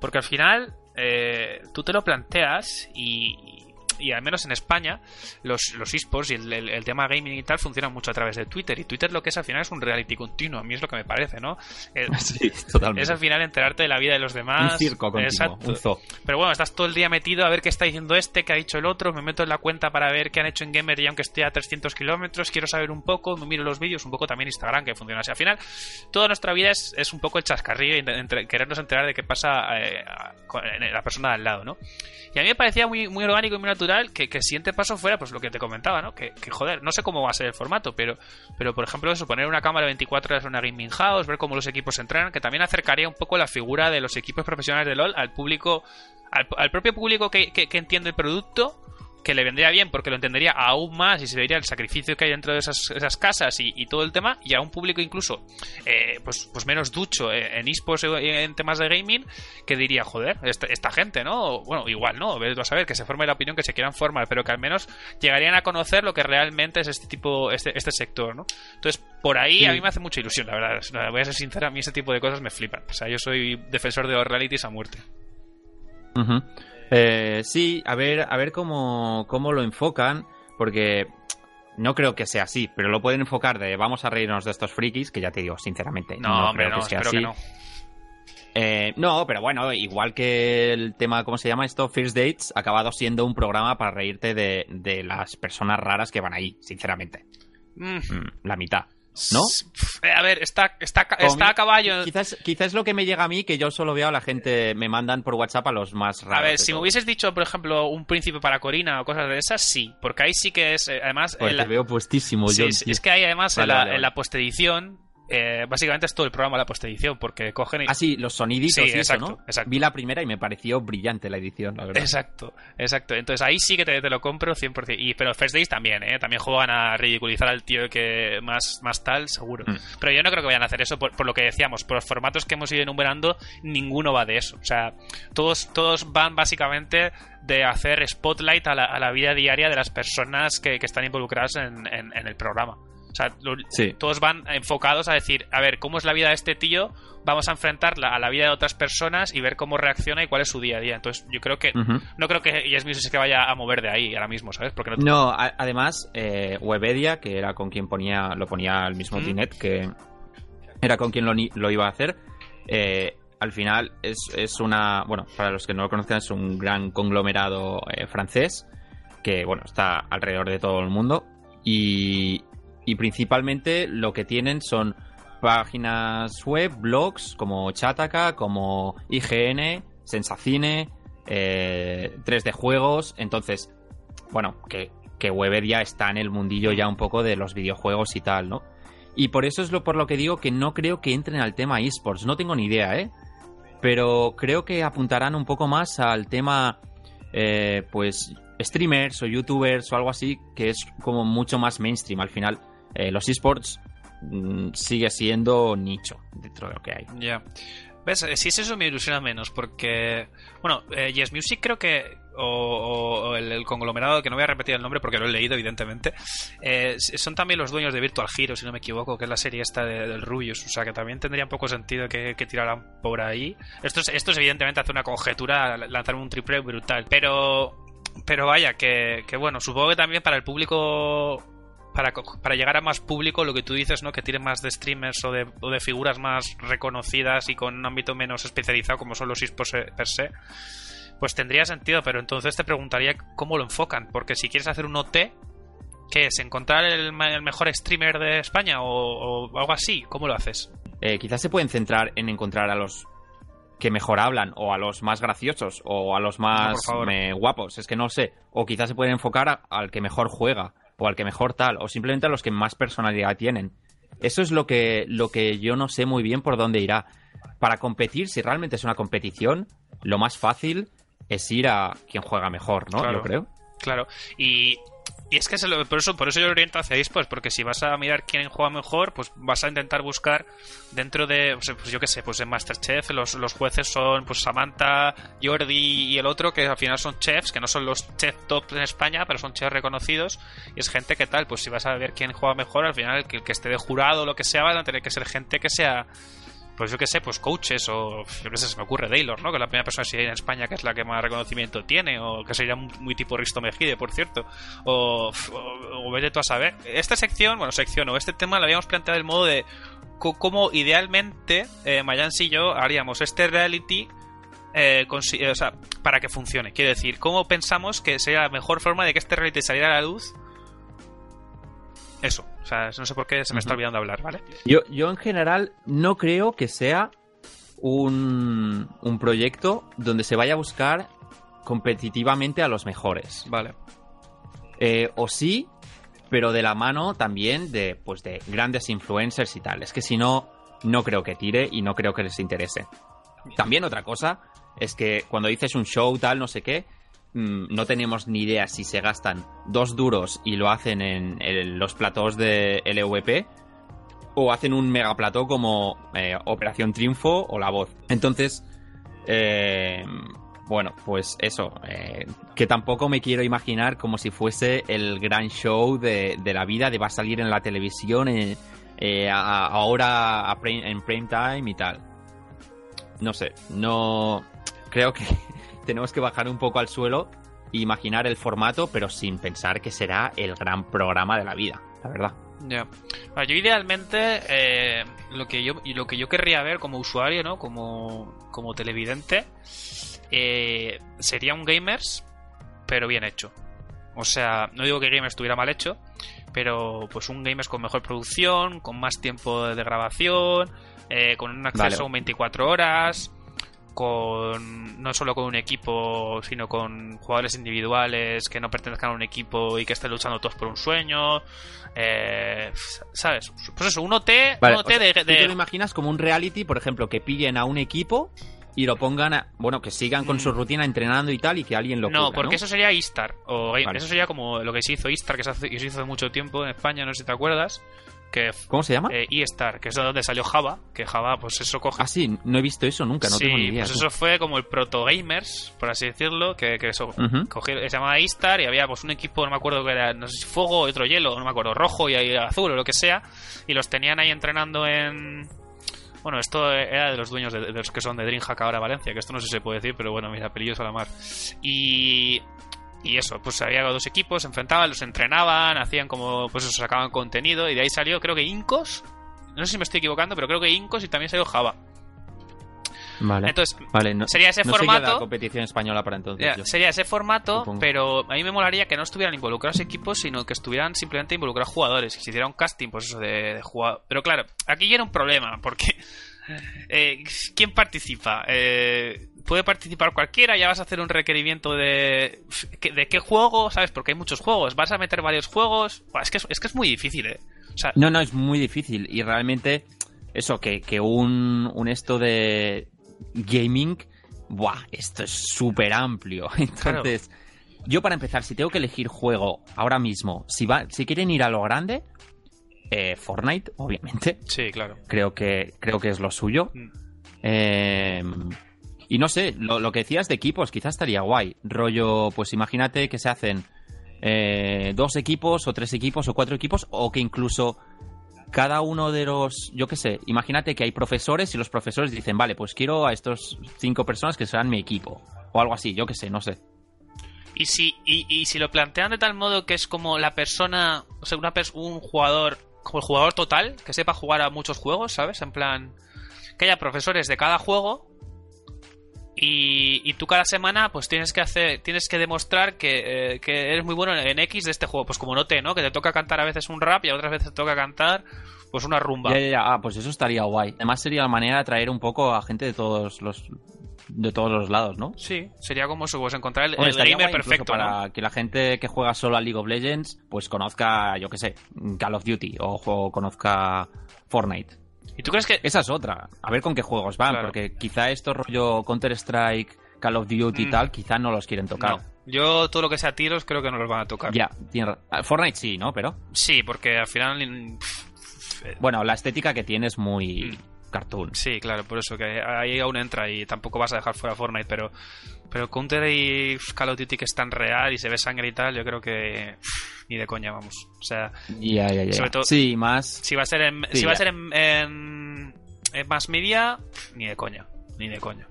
porque al final eh, tú te lo planteas y, y al menos en España, los, los esports y el, tema gaming y tal funcionan mucho a través de Twitter. Y Twitter lo que es al final es un reality continuo. A mí es lo que me parece, ¿no? sí, totalmente. Es al final enterarte de la vida de los demás. Un circo continuo, un zoo. Pero bueno, estás todo el día metido a ver qué está diciendo este, qué ha dicho el otro. Me meto en la cuenta para ver qué han hecho en Gamer y aunque esté a 300 kilómetros, quiero saber un poco, me miro los vídeos, un poco también Instagram que funciona así. Al final, toda nuestra vida es, es un poco el chascarrillo y querernos enterar de qué pasa eh, con la persona de al lado, ¿no? Y a mí me parecía muy, muy orgánico y muy natural que, que el siguiente paso fuera, pues lo que te comentaba, ¿no? Que, joder, no sé cómo va a ser el formato, pero, pero por ejemplo, eso, poner una cámara 24 horas en una gaming house, ver cómo los equipos entrenan, que también acercaría un poco la figura de los equipos profesionales de LOL al público, al, propio público que, que entiende el producto que le vendría bien porque lo entendería aún más y se vería el sacrificio que hay dentro de esas, esas casas y, todo el tema y a un público incluso eh, pues, pues menos ducho en esports en temas de gaming que diría joder esta, gente no bueno igual no vas a ver que se forme la opinión que se quieran formar pero que al menos llegarían a conocer lo que realmente es este tipo este, este sector no entonces por ahí a mí me hace mucha ilusión la verdad. Voy a ser sincera a mí ese tipo de cosas me flipan. O sea yo soy defensor de los realities a muerte eh, sí, a ver, a ver cómo, cómo lo enfocan, porque no creo que sea así, pero lo pueden enfocar de vamos a reírnos de estos frikis, que ya te digo, sinceramente, no, creo que sea así. no. Eh, no, pero bueno, igual que el tema, ¿cómo se llama esto? First Dates, ha acabado siendo un programa para reírte de, de las personas raras que van ahí, sinceramente. Mm. Mm, la mitad. ¿No? Eh, a ver, está, está, está a caballo. Quizás, quizás lo que me llega a mí, que yo solo veo a la gente, me mandan por WhatsApp a los más raros. A ver, si me hubieses dicho, por ejemplo, un príncipe para Corina o cosas de esas, sí. Porque ahí sí que es, eh, además... Pues te veo puestísimo, sí, Es que hay además en, la, en la postedición eh, básicamente es todo el programa la postedición, porque cogen... Y... Ah, sí, los soniditos y eso, ¿no? Vi la primera y me pareció brillante la edición, la verdad. Exacto, exacto. Entonces ahí sí que te, lo compro 100%. Y, pero First Days también, ¿eh? También juegan a ridiculizar al tío que más, más tal, seguro. Mm. Pero yo no creo que vayan a hacer eso por, lo que decíamos. Por los formatos que hemos ido enumerando, ninguno va de eso. O sea, todos, todos van básicamente de hacer spotlight a la, vida diaria de las personas que, están involucradas en el programa. O sea, todos van enfocados a decir, a ver, ¿cómo es la vida de este tío? Vamos a enfrentarla a la vida de otras personas y ver cómo reacciona y cuál es su día a día. Entonces, yo creo que no creo que Yes Music se vaya a mover de ahí ahora mismo, ¿sabes? Porque no, además, eh, Webedia, que era con quien ponía lo ponía el mismo Tinet, que era con quien lo, iba a hacer, eh, al final es, es, una, bueno, para los que no lo conocen, es un gran conglomerado eh, francés que, bueno, está alrededor de todo el mundo y, y principalmente lo que tienen son páginas web, blogs como Chataka, como IGN, Sensacine, eh, 3D Juegos. Entonces, bueno, que, que Webedia está en el mundillo ya un poco de los videojuegos y tal, ¿no? Y por eso es lo por lo que digo que no creo que entren al tema esports. No tengo ni idea, ¿eh? Pero creo que apuntarán un poco más al tema, eh, pues, streamers o youtubers o algo así, que es como mucho más mainstream al final. Eh, los esports mm, sigue siendo nicho dentro de lo que hay. Ya. ¿Ves? Eh, Si es eso me ilusiona menos, porque... Bueno, eh, Yes Music creo que... O, el, conglomerado, que no voy a repetir el nombre porque lo he leído, evidentemente. eh, son también los dueños de Virtual Hero, si no me equivoco, que es la serie esta de- del Rubius. O sea, que también tendría poco sentido que, tiraran por ahí. Esto es, esto es evidentemente hace una conjetura, lanzar un triple brutal. Pero... Pero vaya, que bueno, supongo que también para el público para, para llegar a más público, lo que tú dices, ¿no? Que tiene más de streamers o de, o de figuras más reconocidas y con un ámbito menos especializado como son los esports eh, per se, pues tendría sentido, pero entonces te preguntaría cómo lo enfocan, porque si quieres hacer un OT, ¿qué es? ¿Encontrar el, el mejor streamer de España o, o algo así? ¿Cómo lo haces? Eh, quizás se pueden centrar en encontrar a los que mejor hablan, o a los más graciosos, o a los más eh, guapos, es que no sé. O quizás se pueden enfocar a- al que mejor juega, o al que mejor tal, o simplemente a los que más personalidad tienen. Eso es lo que, lo que yo no sé muy bien por dónde irá. Para competir, si realmente es una competición, lo más fácil es ir a quien juega mejor, ¿no? Claro. Yo creo. Claro, y, y es que se lo- por eso por eso yo lo oriento hacia esports, porque si vas a mirar quién juega mejor, pues vas a intentar buscar dentro de, pues yo qué sé, pues en Masterchef los, los jueces son pues Samantha, Jordi y el otro, que al final son chefs, que no son los chefs top en España, pero son chefs reconocidos, y es gente que tal, pues si vas a ver quién juega mejor, al final el que, el que esté de jurado o lo que sea, van a tener que ser gente que sea pues yo qué sé, pues coaches o yo qué sé, se me ocurre Taylor, ¿no? Que es la primera persona así en España que es la que más reconocimiento tiene o que sería muy, tipo Risto Mejide, por cierto. O, o, o tú a saber. Esta sección, bueno, sección o este tema lo habíamos planteado del modo de cómo idealmente eh, Mayans y yo haríamos este reality eh, o sea, para que funcione. Quiero decir, ¿cómo pensamos que sería la mejor forma de que este reality saliera a la luz? Eso, o sea, no sé por qué se me está olvidando hablar, ¿vale? Yo, yo en general no creo que sea un, un proyecto donde se vaya a buscar competitivamente a los mejores. Vale. Eh, o sí, pero de la mano también de, pues de grandes influencers y tal. Es que si no, no creo que tire y no creo que les interese. También otra cosa es que cuando dices un show tal, no sé qué, no tenemos ni idea si se gastan dos duros y lo hacen en, los platós de LVP o hacen un mega plató como eh, Operación Triunfo o La Voz. Entonces, eh, bueno, pues eso, eh, que tampoco me quiero imaginar como si fuese el gran show de, la vida, de va a salir en la televisión ahora en prime time y tal. No sé, no... Creo que tenemos que bajar un poco al suelo e imaginar el formato, pero sin pensar que será el gran programa de la vida, la verdad. Ya. Yo idealmente eh, lo que yo lo que yo querría ver como usuario, ¿no? Como, como televidente, eh, sería un gamers, pero bien hecho. O sea, no digo que gamers estuviera mal hecho, pero pues un gamers con mejor producción, con más tiempo de grabación, eh, con un acceso Vale. 24 horas, con no solo con un equipo, sino con jugadores individuales que no pertenezcan a un equipo y que estén luchando todos por un sueño. Eh, ¿Sabes? Pues eso, un OT, Vale, un OT o sea, de, ¿tú te lo imaginas como un reality, por ejemplo, que pillen a un equipo y lo pongan, a- bueno, que sigan con Mm. su rutina entrenando y tal y que alguien lo No, cubra, porque eso sería Istar. O Vale. Eso sería como lo que se hizo Istar, que se hizo hace mucho tiempo en España, no sé si te acuerdas. Que ¿Cómo se llama? eh, eStar, que es de donde salió Java. Que Java, pues eso coge. ah, sí, no he visto eso nunca, no sí, tengo ni idea. pues eso fue como el proto gamers, por así decirlo, que, que eso cogió- se llamaba Istar y había pues un equipo, no me acuerdo que era, no sé si fuego, otro hielo, no me acuerdo, rojo y azul o lo que sea, y los tenían ahí entrenando en bueno, esto era de los dueños de, de los que son de Dreamhack ahora Valencia, que esto no sé si se puede decir, pero bueno, mira, pelillos a la mar. Y y eso, pues había dos equipos, se enfrentaban, los entrenaban, hacían como, pues eso, sacaban contenido, y de ahí salió, creo que Incos, no sé si me estoy equivocando, pero creo que Incos y también salió Java. Vale. Entonces, vale, no, sería ese no formato. la competición española para entonces. Ya, sería ese formato, Supongo. pero a mí me molaría que no estuvieran involucrados equipos, sino que estuvieran simplemente involucrados jugadores. Que se hiciera un casting, pues eso, de, de jugador. Pero claro, aquí ya era un problema, porque. eh, ¿Quién participa? Eh, puede participar cualquiera, ya vas a hacer un requerimiento de. ¿De qué juego? ¿Sabes? Porque hay muchos juegos. ¿Vas a meter varios juegos? Buah, es, que es, es que es muy difícil, ¿eh? O sea, No, no, es muy difícil. Y realmente, eso, que, que un, un esto de gaming, buah, esto es súper amplio. Entonces, yo para empezar, si tengo que elegir juego ahora mismo, si, va, si quieren ir a lo grande, eh, Fortnite, obviamente. sí, claro. Creo que, creo que es lo suyo. Mm. Eh, y no sé, lo, que decías de equipos quizás estaría guay. Rollo, pues imagínate que se hacen eh, dos equipos o tres equipos o cuatro equipos o que incluso cada uno de los, yo qué sé, imagínate que hay profesores y los profesores dicen, vale, pues quiero a estos cinco personas que sean mi equipo o algo así, yo qué sé, no sé. Y si, y, y si lo plantean de tal modo que es como la persona, o sea, una un jugador, como el jugador total, que sepa jugar a muchos juegos, ¿sabes? En plan, que haya profesores de cada juego y, y tú cada semana pues tienes que hacer, tienes que demostrar que, eh, que eres muy bueno en X de este juego, pues como noté, ¿no? Que te toca cantar a veces un rap y a otras veces te toca cantar pues una rumba. Ya, ya, ya. Ah, pues eso estaría guay. Además sería la manera de atraer un poco a gente de todos los de todos los lados, ¿no? Sí, sería como eso, pues encontrar el, Hombre, el gamer perfecto, para ¿no? que la gente que juega solo a League of Legends pues conozca, yo qué sé, Call of Duty o, o conozca Fortnite. ¿Y tú crees que Esa es otra. A ver con qué juegos van, Claro. porque quizá esto rollo Counter Strike, Call of Duty y Mm. tal, quizá no los quieren tocar. No. Yo todo lo que sea tiros creo que no los van a tocar. Ya, tiene ah, Fortnite sí, ¿no? Pero Sí, porque al final. eh, bueno, la estética que tiene es muy Mm. Cartoon. Sí, claro, por eso que ahí aún entra y tampoco vas a dejar fuera Fortnite, pero. Pero Counter y Call of Duty que es tan real y se ve sangre y tal, yo creo que. ni de coña, vamos. O sea. Sobre todo- Sí, más. si va a ser en, Sí, si va a ser en, en, en mass media, ni de coña. Ni de coña.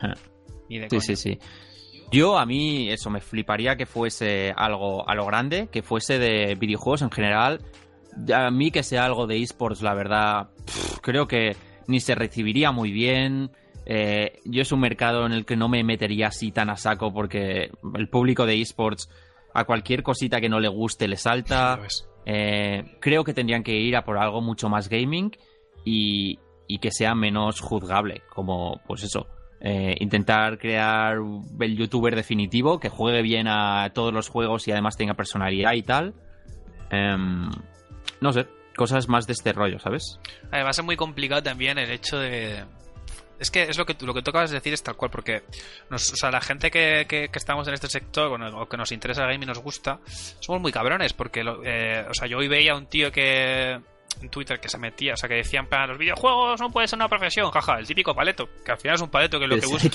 Ah. Ni de Sí, coña. sí, sí. Yo a mí eso me fliparía que fuese algo a lo grande, que fuese de videojuegos en general. A mí que sea algo de esports, la verdad, pff, creo que ni se recibiría muy bien. Eh, yo es un mercado en el que no me metería así tan a saco porque el público de esports a cualquier cosita que no le guste le salta. Eh, creo que tendrían que ir a por algo mucho más gaming y, y que sea menos juzgable, como pues eso, eh, intentar crear el youtuber definitivo que juegue bien a todos los juegos y además tenga personalidad y tal. Em, no sé, cosas más de este rollo, ¿sabes? Además es muy complicado también el hecho de... Es que es lo que lo que tú acabas de decir es tal cual, porque nos, o sea, la gente que, que- que estamos en este sector o que nos interesa el game y nos gusta, somos muy cabrones, porque lo- eh, o sea, yo hoy veía a un tío que en Twitter que se metía, o sea, que decían, para los videojuegos no puede ser una profesión, jaja, el típico paleto, que al final es un paleto que lo que busca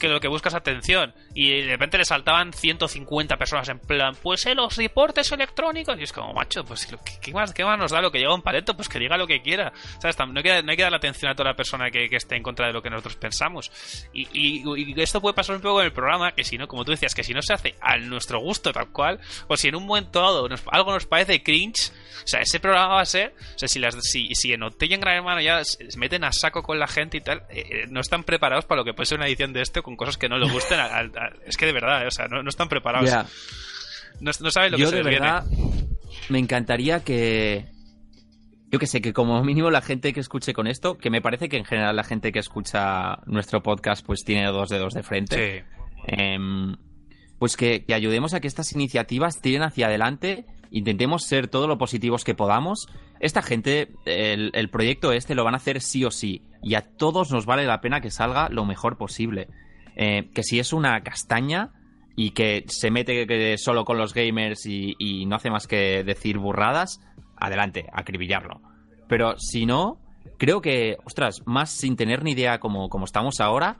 que lo que busca es atención. Y de repente le saltaban 150 personas en plan, pues eh, los reportes electrónicos. Y es como, macho, pues ¿qué, más, ¿qué más nos da lo que lleva un paleto? Pues que diga lo que quiera. ¿Sabes? No hay que, no hay que darle atención a toda la persona que, que esté en contra de lo que nosotros pensamos. Y, y- y esto puede pasar un poco en el programa, que si no, como tú decías, que si no se hace a nuestro gusto tal cual, o si en un momento dado nos- algo nos parece cringe, o sea, ese programa va a ser, o sea, si, las, si, si en Gran Hermano ya se meten a saco con la gente y tal, eh, eh, no están preparados para lo que puede ser una edición de esto con cosas que no les gusten. a- a- a- es que de verdad, eh, o sea, no, no están preparados. No, no saben lo Yo que se de les viene. me encantaría que yo que sé, que como mínimo la gente que escuche con esto, que me parece que en general la gente que escucha nuestro podcast pues tiene dos dedos de frente. Sí. Em, pues que, que ayudemos a que estas iniciativas tiren hacia adelante, intentemos ser todo lo positivos que podamos. Esta gente, el, proyecto este lo van a hacer sí o sí, y a todos nos vale la pena que salga lo mejor posible. Eh, que si es una castaña y que se mete que- solo con los gamers y, no hace más que decir burradas, adelante, acribillarlo. Pero si no, creo que, ostras, más sin tener ni idea como, estamos ahora,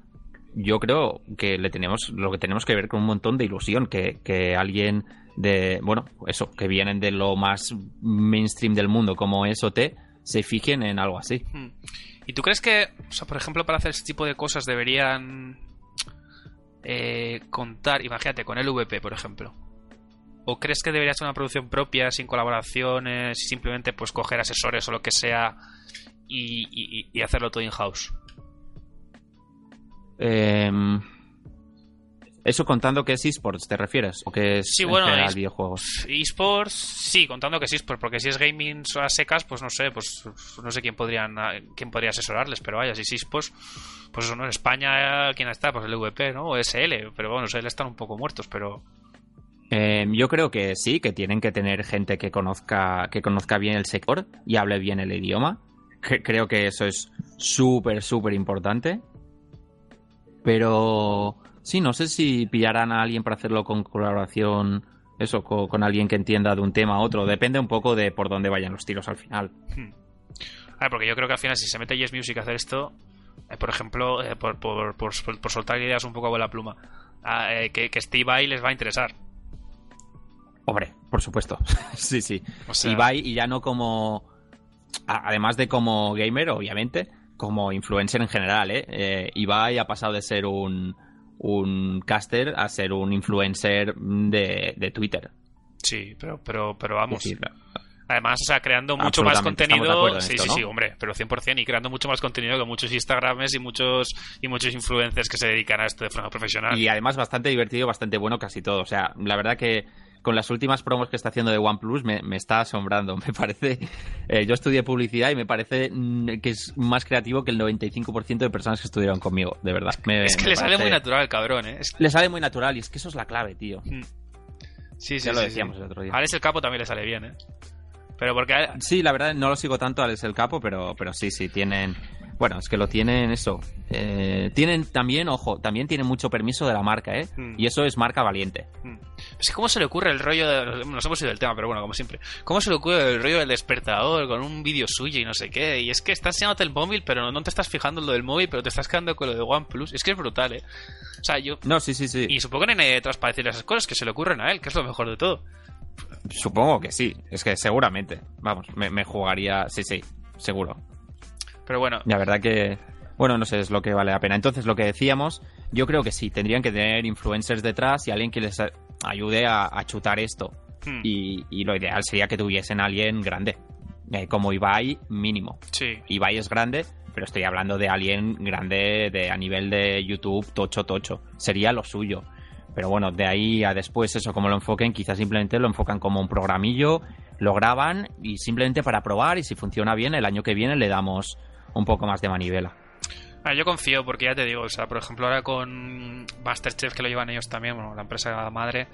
yo creo que le tenemos lo que tenemos que ver con un montón de ilusión que alguien de bueno eso que vienen de lo más mainstream del mundo como es OT se fijen en algo así Hmm. ¿Y tú crees que, o sea, por ejemplo, para hacer este tipo de cosas deberían eh, contar, imagínate, con el VP, por ejemplo? ¿O crees que debería ser una producción propia, sin colaboraciones, y simplemente pues coger asesores o lo que sea y, y- y hacerlo todo in-house? Em, eso contando que es esports te refieres o que es Sí, en bueno, general es- videojuegos eSports, sí, contando que sí, pues, porque si es gaming a secas, pues no sé, pues no sé quién podrían quién podría asesorarles, pero vaya, si es eSports, pues eso no en España quién está, pues el VP, ¿no? O SL, pero bueno, SL están un poco muertos, pero Em, yo creo que sí que tienen que tener gente que conozca que conozca bien el sector y hable bien el idioma. Cre- creo que eso es súper súper importante. Pero sí no sé si pillarán a alguien para hacerlo con colaboración eso co- con, alguien que entienda de un tema a otro depende un poco de por dónde vayan los tiros al final Hmm. A ver, porque yo creo que al final si se mete Yes Music a hacer esto, Eh, por ejemplo, eh, por, por, por, por soltar ideas un poco con la pluma, ah, eh, que, que Steve Vai les va a interesar. Hombre, por supuesto. sí, sí. O sea- Ibai, y ya no como. a- Además de como gamer, obviamente, como influencer en general, ¿eh? eh Ibai ha pasado de ser un, un caster a ser un influencer de, de Twitter. Sí, pero, pero, pero vamos. Además, o sea, creando mucho más contenido. Sí, esto, sí, ¿no? sí, hombre, pero 100%. Y creando mucho más contenido que muchos Instagrames y muchos, y muchos influencers que se dedican a esto de forma profesional. Y además bastante divertido, bastante bueno casi todo. O sea, la verdad que con las últimas promos que está haciendo de OnePlus me, me está asombrando. Me parece... eh, yo estudié publicidad y me parece mm, que es más creativo que el 95% de personas que estuvieron conmigo, de verdad. Me- es que le sale muy natural cabrón, ¿eh? Es- Le sale muy natural y es que eso es la clave, tío. Sí, sí, ya lo sí, decíamos sí. el otro día. A Alex el Capo también le sale bien, ¿eh? Pero porque... Sí, la verdad no lo sigo tanto a Alex el Capo, pero, pero sí, sí, tienen... Bueno, es que lo tienen eso. Eh, tienen también, ojo, también tienen mucho permiso de la marca, ¿eh? Mm. Y eso es marca valiente. Mm. Es cómo se le ocurre el rollo de... Nos hemos ido del tema, pero bueno, como siempre. ¿Cómo se le ocurre el rollo del despertador con un vídeo suyo y no sé qué? Y es que estás enseñándote el móvil, pero no te estás fijando en lo del móvil, pero te estás quedando con lo de OnePlus. Es que es brutal, ¿eh? O sea, yo... No, sí, sí, sí. Y supongo que no hay nadie detrás para decirle esas cosas que se le ocurren a él, que es lo mejor de todo. Supongo que sí. Es que seguramente. Vamos, me, me jugaría... Sí, sí, seguro. Pero bueno, La verdad que... Bueno, no sé, es lo que vale la pena. Entonces, lo que decíamos, yo creo que sí, tendrían que tener influencers detrás y alguien que les ayude a, a chutar esto. hmm, Y, y lo ideal sería que tuviesen a alguien grande. Eh, como Ibai, mínimo. sí. Ibai es grande, pero estoy hablando de alguien grande de, a nivel de YouTube, tocho, tocho. Sería lo suyo. Pero bueno, de ahí a después eso, como lo enfoquen, quizás simplemente lo enfocan como un programillo, lo graban y simplemente para probar y si funciona bien, el año que viene le damos un poco más de manivela. Ah, yo confío porque ya te digo, o sea, por ejemplo ahora con Masterchef que lo llevan ellos también, bueno, la empresa madre,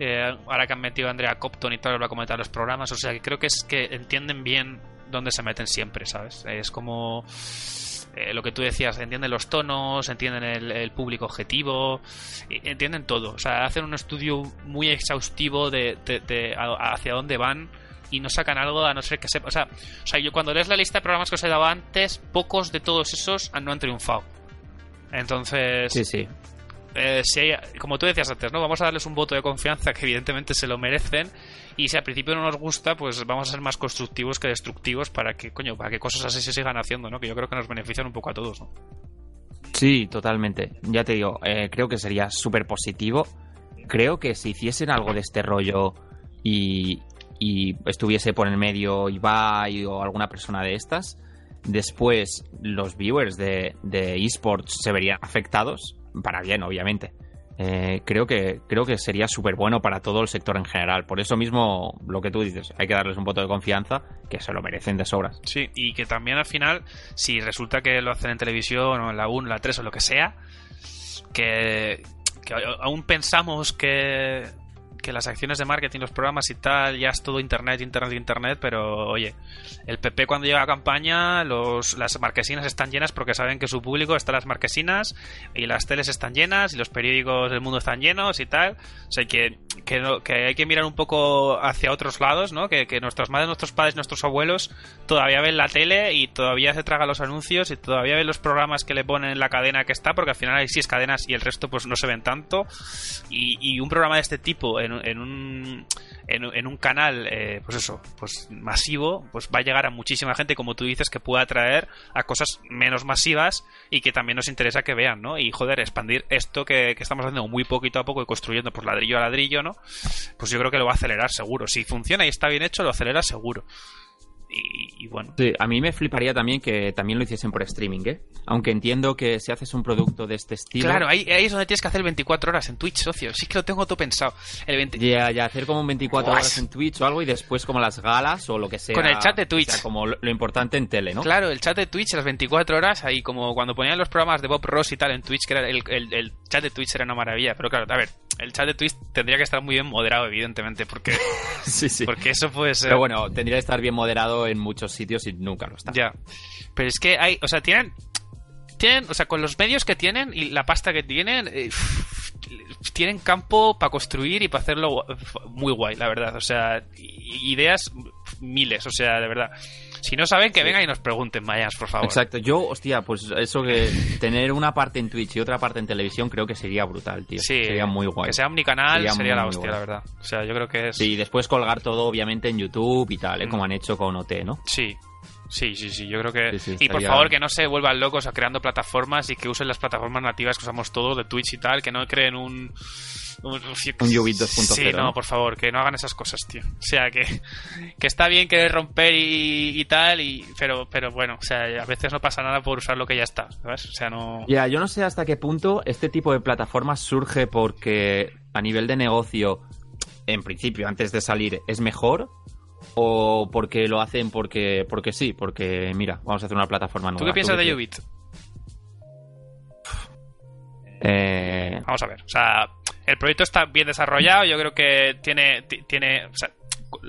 eh, ahora que han metido a Andrea Copton y tal, va a comentar los programas, o sea, que creo que es que entienden bien dónde se meten siempre, ¿sabes? Es como eh, lo que tú decías, entienden los tonos, entienden el, público objetivo, entienden todo, o sea, hacen un estudio muy exhaustivo de, de- hacia dónde van y no sacan algo a no ser que sepa. O sea, o sea, yo cuando lees la lista de programas que os he dado antes, pocos de todos esos no han triunfado. Entonces, Sí, sí. Eh, si hay- como tú decías antes, ¿no? Vamos a darles un voto de confianza que evidentemente se lo merecen. Y si al principio no nos gusta, pues vamos a ser más constructivos que destructivos para que, coño, para que cosas así se sigan haciendo, ¿no? Que yo creo que nos benefician un poco a todos, ¿no? Sí, totalmente. Ya te digo, eh, creo que sería súper positivo. Creo que si hiciesen algo de este rollo y, estuviese por el medio Ibai o alguna persona de estas, después los viewers de esports se verían afectados, para bien, obviamente. Eh, creo que creo que sería súper bueno para todo el sector en general. Por eso mismo, lo que tú dices, hay que darles un voto de confianza, que se lo merecen de sobras. Sí, y que también al final, si resulta que lo hacen en televisión o en la 1, la 3 o lo que sea, que, que aún pensamos que, que las acciones de marketing, los programas y tal, ya es todo internet, internet, internet, pero oye, el PP cuando llega a campaña, los, las marquesinas están llenas porque saben que su público está en las marquesinas y las teles están llenas y los periódicos del mundo están llenos y tal. O sea, que, que, no- que hay que mirar un poco hacia otros lados, ¿no? Que, que nuestras madres, nuestros padres, nuestros abuelos todavía ven la tele y todavía se tragan los anuncios y todavía ven los programas que le ponen en la cadena que está, porque al final hay seis cadenas y el resto pues no se ven tanto. Y, y un programa de este tipo en, en un en, un canal, eh, pues eso, pues masivo, pues va a llegar a muchísima gente, como tú dices, que pueda atraer a cosas menos masivas y que también nos interesa que vean, ¿no? Y joder, expandir esto que, que estamos haciendo muy poquito a poco y construyendo por ladrillo a ladrillo, ¿no? Pues yo creo que lo va a acelerar seguro. Si funciona y está bien hecho, lo acelera seguro. Y, bueno. Sí, a mí me fliparía también que también lo hiciesen por streaming, ¿eh? Aunque entiendo que si haces un producto de este estilo... Claro, ahí, ahí es donde tienes que hacer el 24 horas en Twitch, socio. Sí que lo tengo todo pensado. El 20... Ya, ya, hacer como un 24 Guas. horas en Twitch o algo y después como las galas o lo que sea. Con el chat de o Twitch. sea, como lo, lo importante en tele, ¿no? Claro, el chat de Twitch las 24 horas, ahí como cuando ponían los programas de Bob Ross y tal en Twitch, que era el, el- el chat de Twitch era una maravilla. Pero claro, a ver, el chat de Twitch tendría que estar muy bien moderado, evidentemente, porque, sí, sí. porque eso puede ser... Pero bueno, tendría que estar bien moderado en muchos sitios y nunca lo está. Ya. Pero es que hay, o sea, tienen, tienen, o sea, con los medios que tienen y la pasta que tienen, eh, tienen campo para construir y para hacerlo muy guay, la verdad. O sea, ideas miles, o sea, de verdad. Si no saben, que vengan y nos pregunten, mayas, por favor. Exacto. Yo, hostia, pues eso que tener una parte en Twitch y otra parte en televisión creo que sería brutal, tío. Sí, sería muy guay. Que sea omnicanal sería, Sería la hostia, la verdad. O sea, yo creo que es... Sí, y después colgar todo, obviamente, en YouTube y tal, ¿eh? Mm. como han hecho con OT, ¿no? Sí. Sí, sí, sí, yo creo que... Sí, sí, y por favor, que no se vuelvan locos a creando plataformas y que usen las plataformas nativas que usamos todos de Twitch y tal, que no creen un... Un, Un Ubit 2.0, Sí, no, por favor, que no hagan esas cosas, tío. O sea, que, que está bien querer romper y, y tal, y, pero, pero bueno, o sea, a veces no pasa nada por usar lo que ya está, ¿sabes? O sea, no... Ya, yo no sé hasta qué punto este tipo de plataformas surge porque a nivel de negocio, en principio, antes de salir, es mejor. O porque lo hacen porque, porque sí, porque mira, vamos a hacer una plataforma nueva. ¿Tú qué piensas de? Ubit? Eh, Vamos a ver, o sea, el proyecto está bien desarrollado, yo creo que tiene, ti- tiene, o sea,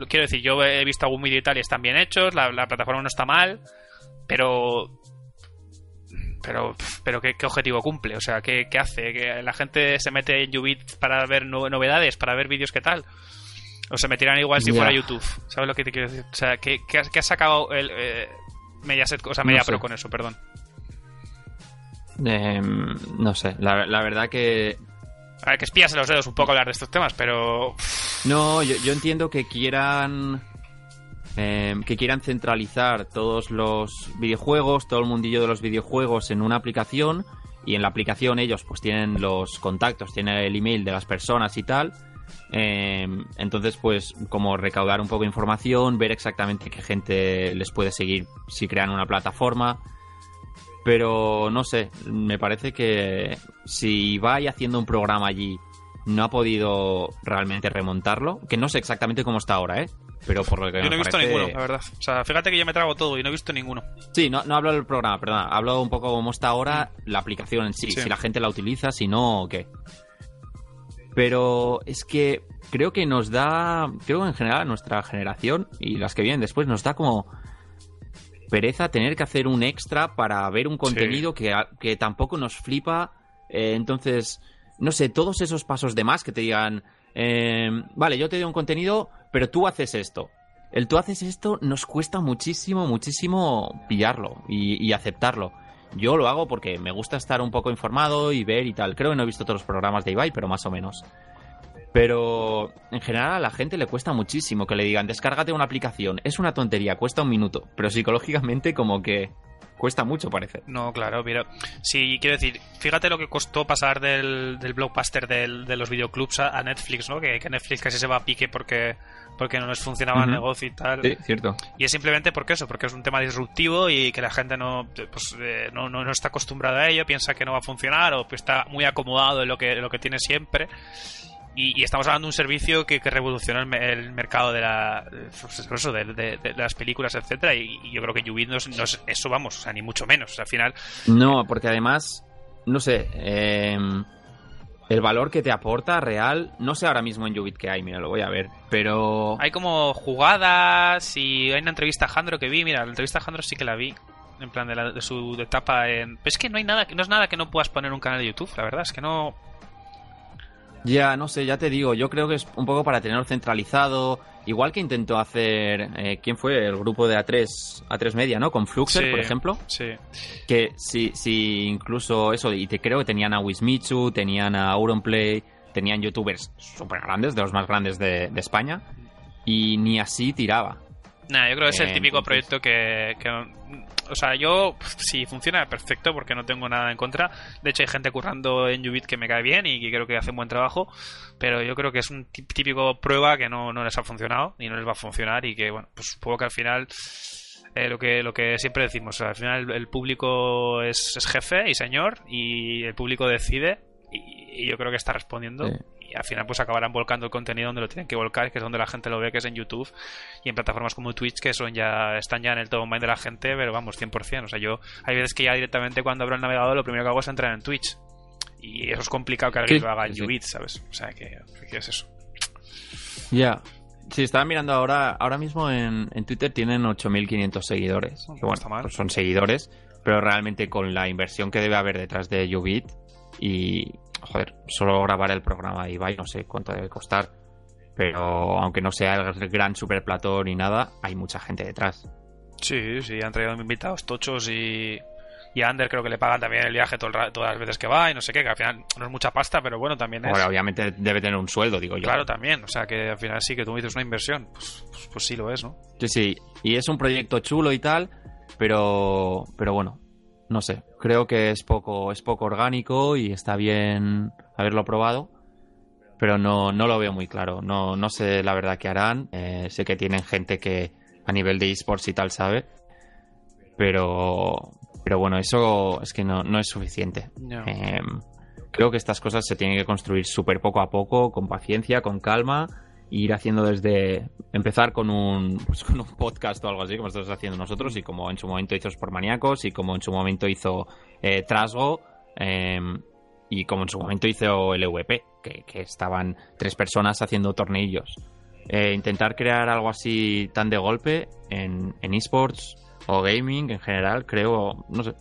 quiero decir, yo he visto algún vídeo y tal y están bien hechos, la, la plataforma no está mal, pero, pero, pero ¿qué, qué objetivo cumple? O sea, ¿qué, qué hace? ¿Que la gente se mete en Ubit para ver no- novedades, para ver vídeos qué tal? O se metirán igual si fuera YouTube, ¿sabes lo que te quiero decir? O sea, ¿qué, qué, ha- qué ha sacado el eh, Mediaset, o sea, No Mediapro sé. con eso, perdón? eh, no sé, la, la verdad que A ver, que espías en los dedos un poco hablar de estos temas, pero... No, yo, yo entiendo que quieran eh, que quieran centralizar todos los videojuegos, todo el mundillo de los videojuegos en una aplicación y en la aplicación ellos pues tienen los contactos, tienen el email de las personas y tal. Eh, entonces pues como recaudar un poco de información, ver exactamente qué gente les puede seguir si crean una plataforma. Pero no sé, me parece que si va haciendo un programa allí no ha podido realmente remontarlo, que no sé exactamente cómo está ahora, ¿eh? Pero por lo que Yo no he visto parece- ninguno, la verdad. O sea, fíjate que yo me trago todo y no he visto ninguno. Sí, no, no hablo del programa, perdón. Hablo un poco cómo está ahora la aplicación en sí, Sí. si la gente la utiliza, si no, o qué. Pero es que creo que nos da, creo que en general a nuestra generación y las que vienen después nos da como pereza tener que hacer un extra para ver un contenido que, que tampoco nos flipa. Eh, entonces, no sé, todos esos pasos de más que te digan, eh, vale, yo te doy un contenido, pero tú haces esto. El tú haces esto nos cuesta muchísimo, muchísimo pillarlo y, y aceptarlo. Yo lo hago porque me gusta estar un poco informado y ver y tal. Creo que no he visto todos los programas de Ibai, pero más o menos. Pero en general a la gente le cuesta muchísimo que le digan, descárgate una aplicación. Es una tontería, cuesta un minuto. Pero psicológicamente como que cuesta mucho, parece. No, claro, mira. Sí, quiero decir, fíjate lo que costó pasar del, del blockbuster del- de los videoclubs a, a Netflix, ¿no? Que, que Netflix casi se va a pique porque, porque no les funcionaba el negocio y tal. Sí, cierto. Y es simplemente porque eso, porque es un tema disruptivo y que la gente no, pues, eh, no, no, no está acostumbrada a ello, piensa que no va a funcionar o está muy acomodado en lo que, en lo que tiene siempre. Y, y estamos hablando de un servicio que, que revolucionó el, me- el mercado de, la, pues, de, de- de las películas, etcétera Y, y yo creo que Ubit no es, no es eso, vamos, o sea, ni mucho menos. O sea, al final, No, porque además, no sé, eh, el valor que te aporta real, no sé ahora mismo en Ubit que hay, mira, lo voy a ver, pero... hay como jugadas y hay una entrevista a Jandro que vi. Mira, la entrevista a Jandro sí que la vi. En plan de, la- de su etapa en. Pero es que no hay nada, no es nada que no puedas poner un canal de YouTube, la verdad, es que no. Ya, no sé, ya te digo, yo creo que es un poco para tenerlo centralizado, igual que intentó hacer, eh, ¿quién fue? El grupo de A3, A3 Media, ¿no? Con Fluxer, Sí. por ejemplo, Sí. que sí, sí, incluso eso, y te creo que tenían a Wismichu, tenían a Auronplay, tenían youtubers súper grandes, de los más grandes de, de España, y ni así tiraba. Nada, yo creo que es el Eh, típico entonces- proyecto que, que- O sea, yo, si funciona, perfecto, porque no tengo nada en contra. De hecho, hay gente currando en Ubit que me cae bien y que creo que hace buen trabajo. Pero yo creo que es un tí- típico prueba que no, les ha funcionado y no les va a funcionar. Y que, bueno, pues supongo que al final. eh, lo que lo que siempre decimos, al final el, público es, jefe y señor y el público decide y, yo creo que está respondiendo. Y al final pues acabarán volcando el contenido donde lo tienen que volcar, que es donde la gente lo ve, que es en YouTube y en plataformas como Twitch que son ya están ya en el top mind de la gente, pero vamos, 100%. O sea, yo hay veces que ya directamente cuando abro el navegador lo primero que hago es entrar en Twitch. Y eso es complicado que alguien lo haga en sí. Ubit, ¿sabes? O sea, que, que es eso. Ya. Sí, estaba mirando ahora, ahora mismo en, en Twitter tienen 8.500 seguidores. Que, bueno, está mal. pues son seguidores, pero realmente con la inversión que debe haber detrás de Ubit y, joder, solo grabar el programa de Ibai, no sé cuánto debe costar, pero aunque no sea el gran super plató ni nada, hay mucha gente detrás. Sí, sí, han traído invitados tochos y, y a Ander creo que le pagan también el viaje todo el ra- todas las veces que va y no sé qué, que al final no es mucha pasta, pero bueno, también es... Ahora, obviamente debe tener un sueldo, digo yo. Claro, también, o sea que al final sí que tú me dices una inversión, pues, pues, pues sí lo es, ¿no? Sí, sí. Y es un proyecto chulo y tal, pero, pero bueno, no sé. Creo que es poco, es poco orgánico y está bien haberlo probado, pero no, no lo veo muy claro. No, no sé la verdad qué harán. Eh, sé que tienen gente que a nivel de esports y tal sabe, pero, pero bueno, eso es que no, no es suficiente. No. Eh, creo que estas cosas se tienen que construir súper poco a poco, con paciencia, con calma, ir haciendo desde empezar con un, pues con un podcast o algo así, como estamos haciendo nosotros, y como en su momento hizo Sport Maníacos, y como en su momento hizo eh, Trasgo, eh, y como en su momento hizo LVP, que, que estaban tres personas haciendo torneillos. Eh, intentar crear algo así tan de golpe en, en esports o gaming en general, creo, no sé,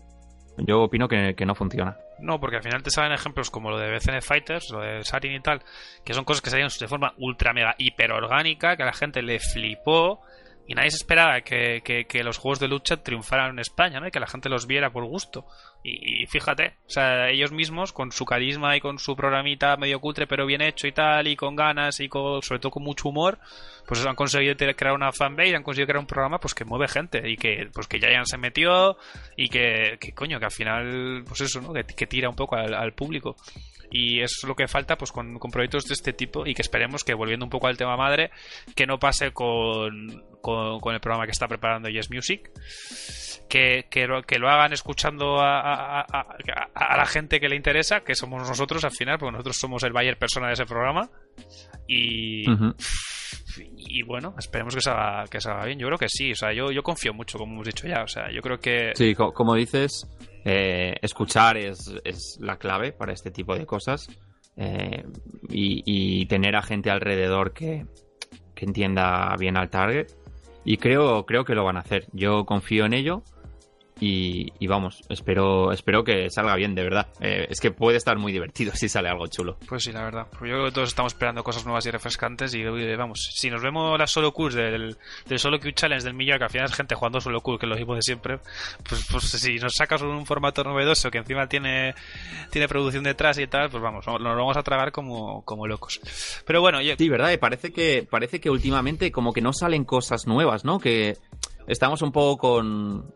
yo opino que no funciona. No, porque al final te salen ejemplos como lo de BCN Fighters, lo de Sarin y tal, que son cosas que salieron de forma ultra mega hiper orgánica, que a la gente le flipó y nadie se esperaba que, que- que los juegos de lucha triunfaran en España, ¿no? Y que la gente los viera por gusto. Y, fíjate, o sea, ellos mismos con su carisma y con su programita medio cutre pero bien hecho y tal, y con ganas y con, sobre todo con mucho humor, pues han conseguido crear una fanbase, han conseguido crear un programa pues que mueve gente y que pues que ya se metió y que, que coño, que al final, pues eso, ¿no? Que, que tira un poco al público. Y es lo que falta pues con, con proyectos de este tipo y que esperemos que volviendo un poco al tema madre, que no pase con, con, el programa que está preparando Yes Music, que, que, lo, que lo hagan escuchando a, a, a- a- la gente que le interesa, que somos nosotros al final, porque nosotros somos el buyer persona de ese programa. Y, y bueno, esperemos que salga, que salga bien. Yo creo que sí, o sea, yo, yo confío mucho, como hemos dicho ya. O sea, yo creo que. Sí, co- como dices, eh, escuchar es, es la clave para este tipo de cosas eh, y, y tener a gente alrededor que, que entienda bien al target. Y creo, creo que lo van a hacer. Yo confío en ello y, y vamos, espero, espero que salga bien, de verdad. Eh, es que puede estar muy divertido si sale algo chulo. Pues sí, la verdad. Pues yo creo que todos estamos esperando cosas nuevas y refrescantes. Y vamos, si nos vemos las solo queues del, del solo queue challenge del millón, que al final es gente jugando solo queue, que es lo mismo de siempre, pues, pues si nos sacas un formato novedoso que encima tiene, tiene producción detrás y tal, pues vamos, nos lo vamos a tragar como, como locos. Pero bueno, oye, Sí, ¿verdad? Y parece que, parece que últimamente como que no salen cosas nuevas, ¿no? Que estamos un poco con,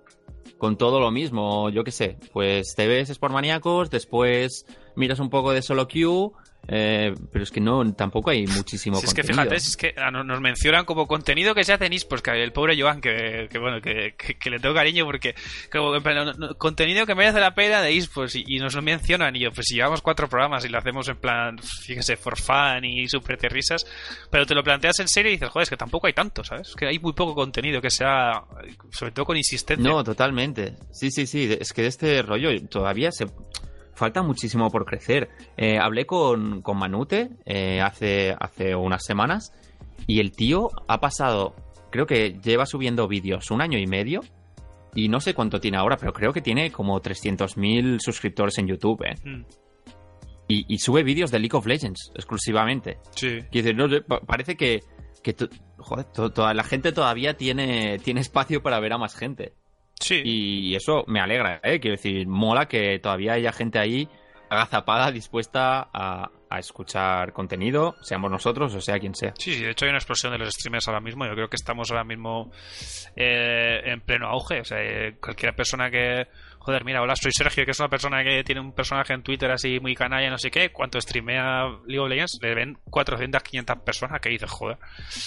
con todo lo mismo, yo qué sé. Pues te ves Sport Maníacos, después miras un poco de Solo Q, eh, pero es que no, tampoco hay muchísimo Si es que contenido. fíjate, si es que ah, no- nos mencionan como contenido que se hace en eSports, que el pobre Joan, que, que bueno, que, que- que le tengo cariño porque como, no- no- contenido que merece la pena de eSports y, y nos lo mencionan y yo, pues si llevamos cuatro programas y lo hacemos en plan, fíjese, for fun y súper de risas, pero te lo planteas en serio y dices, joder, es que tampoco hay tanto, ¿sabes? Es que hay muy poco contenido que sea, sobre todo con insistencia. No, totalmente. Sí, sí, sí. Es que de este rollo todavía se falta muchísimo por crecer. Eh, hablé con, con Manute eh, hace, hace unas semanas y el tío ha pasado, creo que lleva subiendo vídeos un año y medio y no sé cuánto tiene ahora, pero creo que tiene como 300.000 suscriptores en YouTube. eh. Mm, Y, y sube vídeos de League of Legends exclusivamente. sí. Decir, no parece que, joder, toda la gente todavía tiene, tiene espacio para ver a más gente. Sí. Y eso me alegra, ¿eh? Quiero decir, mola que todavía haya gente ahí agazapada, dispuesta a, a escuchar contenido, seamos nosotros o sea quien sea. Sí, sí, de hecho hay una explosión de los streamers ahora mismo. Yo creo que estamos ahora mismo eh, en pleno auge. O sea, eh, cualquier persona que. Joder, mira, hola, soy Sergio, que es una persona que tiene un personaje en Twitter así muy canalla, no sé qué. Cuando streamea League of Legends, le ven 400, 500 personas que dices, joder.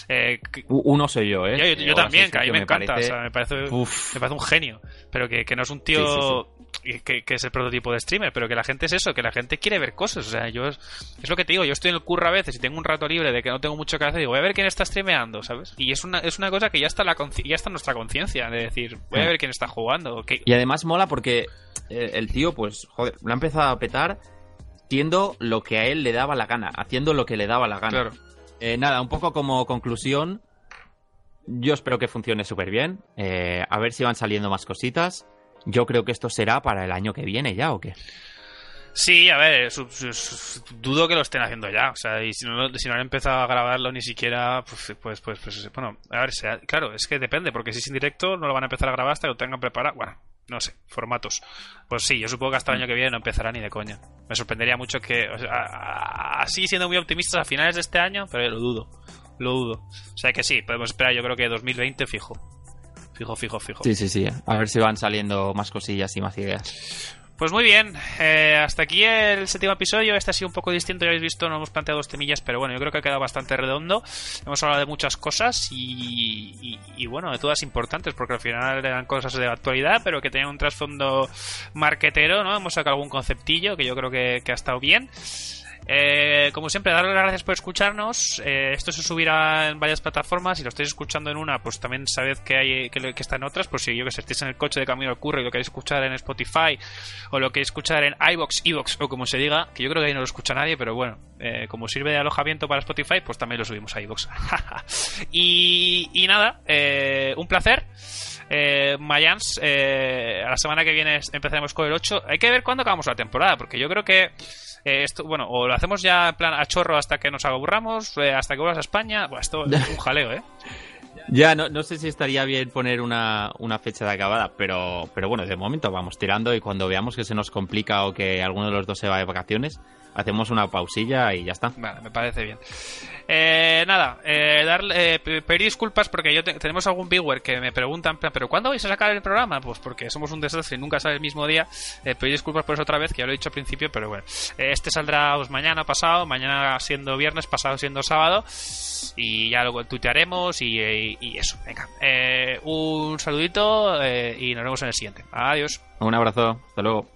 Eh, que- Uno soy yo, ¿eh? yo, yo- yo ahora también, que a mí me, encanta. parece- O sea, me parece, me parece un genio. Pero que, que no es un tío Que, que es el prototipo de streamer. Pero que la gente es eso, que la gente quiere ver cosas. O sea, yo es, es lo que te digo. Yo estoy en el curro a veces y tengo un rato libre de que no tengo mucho que hacer. Digo, voy a ver quién está streameando, ¿sabes? Y es una, es una cosa que ya está, la ya está en nuestra conciencia. De decir, voy a Mm. ver quién está jugando. que- Y además mola porque eh, el tío, pues, joder, lo ha empezado a petar siendo lo que a él le daba la gana, haciendo lo que le daba la gana. Claro. Eh, nada, un poco como conclusión, yo espero que funcione súper bien. Eh, a ver si van saliendo más cositas. Yo creo que esto será para el año que viene ya, ¿o qué? Sí, a ver, dudo que lo estén haciendo ya. O sea, y si no, si no han empezado a grabarlo ni siquiera, pues, pues, pues, pues, bueno, a ver, sea- claro, es que depende, porque si es en directo no lo van a empezar a grabar hasta que lo tengan preparado. Bueno, no sé, formatos. Pues sí, yo supongo que hasta el año que viene no empezará ni de coña. Me sorprendería mucho que, o sea, así siendo muy optimistas a finales de este año, pero lo dudo, lo dudo. O sea que sí, podemos esperar, yo creo que 2020 fijo. Fijo, fijo, fijo. Sí, sí, sí. A ver si van saliendo más cosillas y más ideas. Pues muy bien, eh, hasta aquí el séptimo episodio. Este ha sido un poco distinto, ya habéis visto, no hemos planteado dos temillas, pero bueno, yo creo que ha quedado bastante redondo. Hemos hablado de muchas cosas y, y- y, bueno, de todas importantes, porque al final eran cosas de actualidad, pero que tenían un trasfondo marquetero, ¿no? Hemos sacado algún conceptillo que yo creo que, que ha estado bien. Eh, como siempre, darles las gracias por escucharnos. Eh, esto se subirá en varias plataformas. Si lo estáis escuchando en una, pues también sabed que hay que, que está en otras. Por si yo que estéis en el coche de camino al curro y lo queréis escuchar en Spotify o lo queréis escuchar en iBox, iBox o como se diga, que yo creo que ahí no lo escucha nadie, pero bueno, eh, como sirve de alojamiento para Spotify, pues también lo subimos a iBox. y, y nada, eh, un placer. Eh, Mayans, eh, a la semana que viene empezaremos con el 8. Hay que ver cuándo acabamos la temporada, porque yo creo que eh, esto, bueno, o lo hacemos ya en plan a chorro hasta que nos aburramos, eh, hasta que vuelvas a España. Bueno, esto es un jaleo, ¿eh? Ya, no, no sé si estaría bien poner una, una fecha de acabada, pero, pero bueno, de momento vamos tirando y cuando veamos que se nos complica o que alguno de los dos se va de vacaciones, hacemos una pausilla y ya está. Vale, me parece bien. Eh, nada, eh, darle, eh, pe- pedir disculpas porque yo te- tenemos algún viewer que me pregunta en plan, ¿pero cuándo vais a sacar el programa? Pues porque somos un desastre y nunca sale el mismo día. Eh, pedir disculpas por eso otra vez, que ya lo he dicho al principio, pero bueno. Eh, este saldrá pues, mañana pasado, mañana siendo viernes, pasado siendo sábado. Y ya luego tuitearemos y, y- y eso. Venga, un saludito y nos vemos en el siguiente. Adiós. Un abrazo, hasta luego.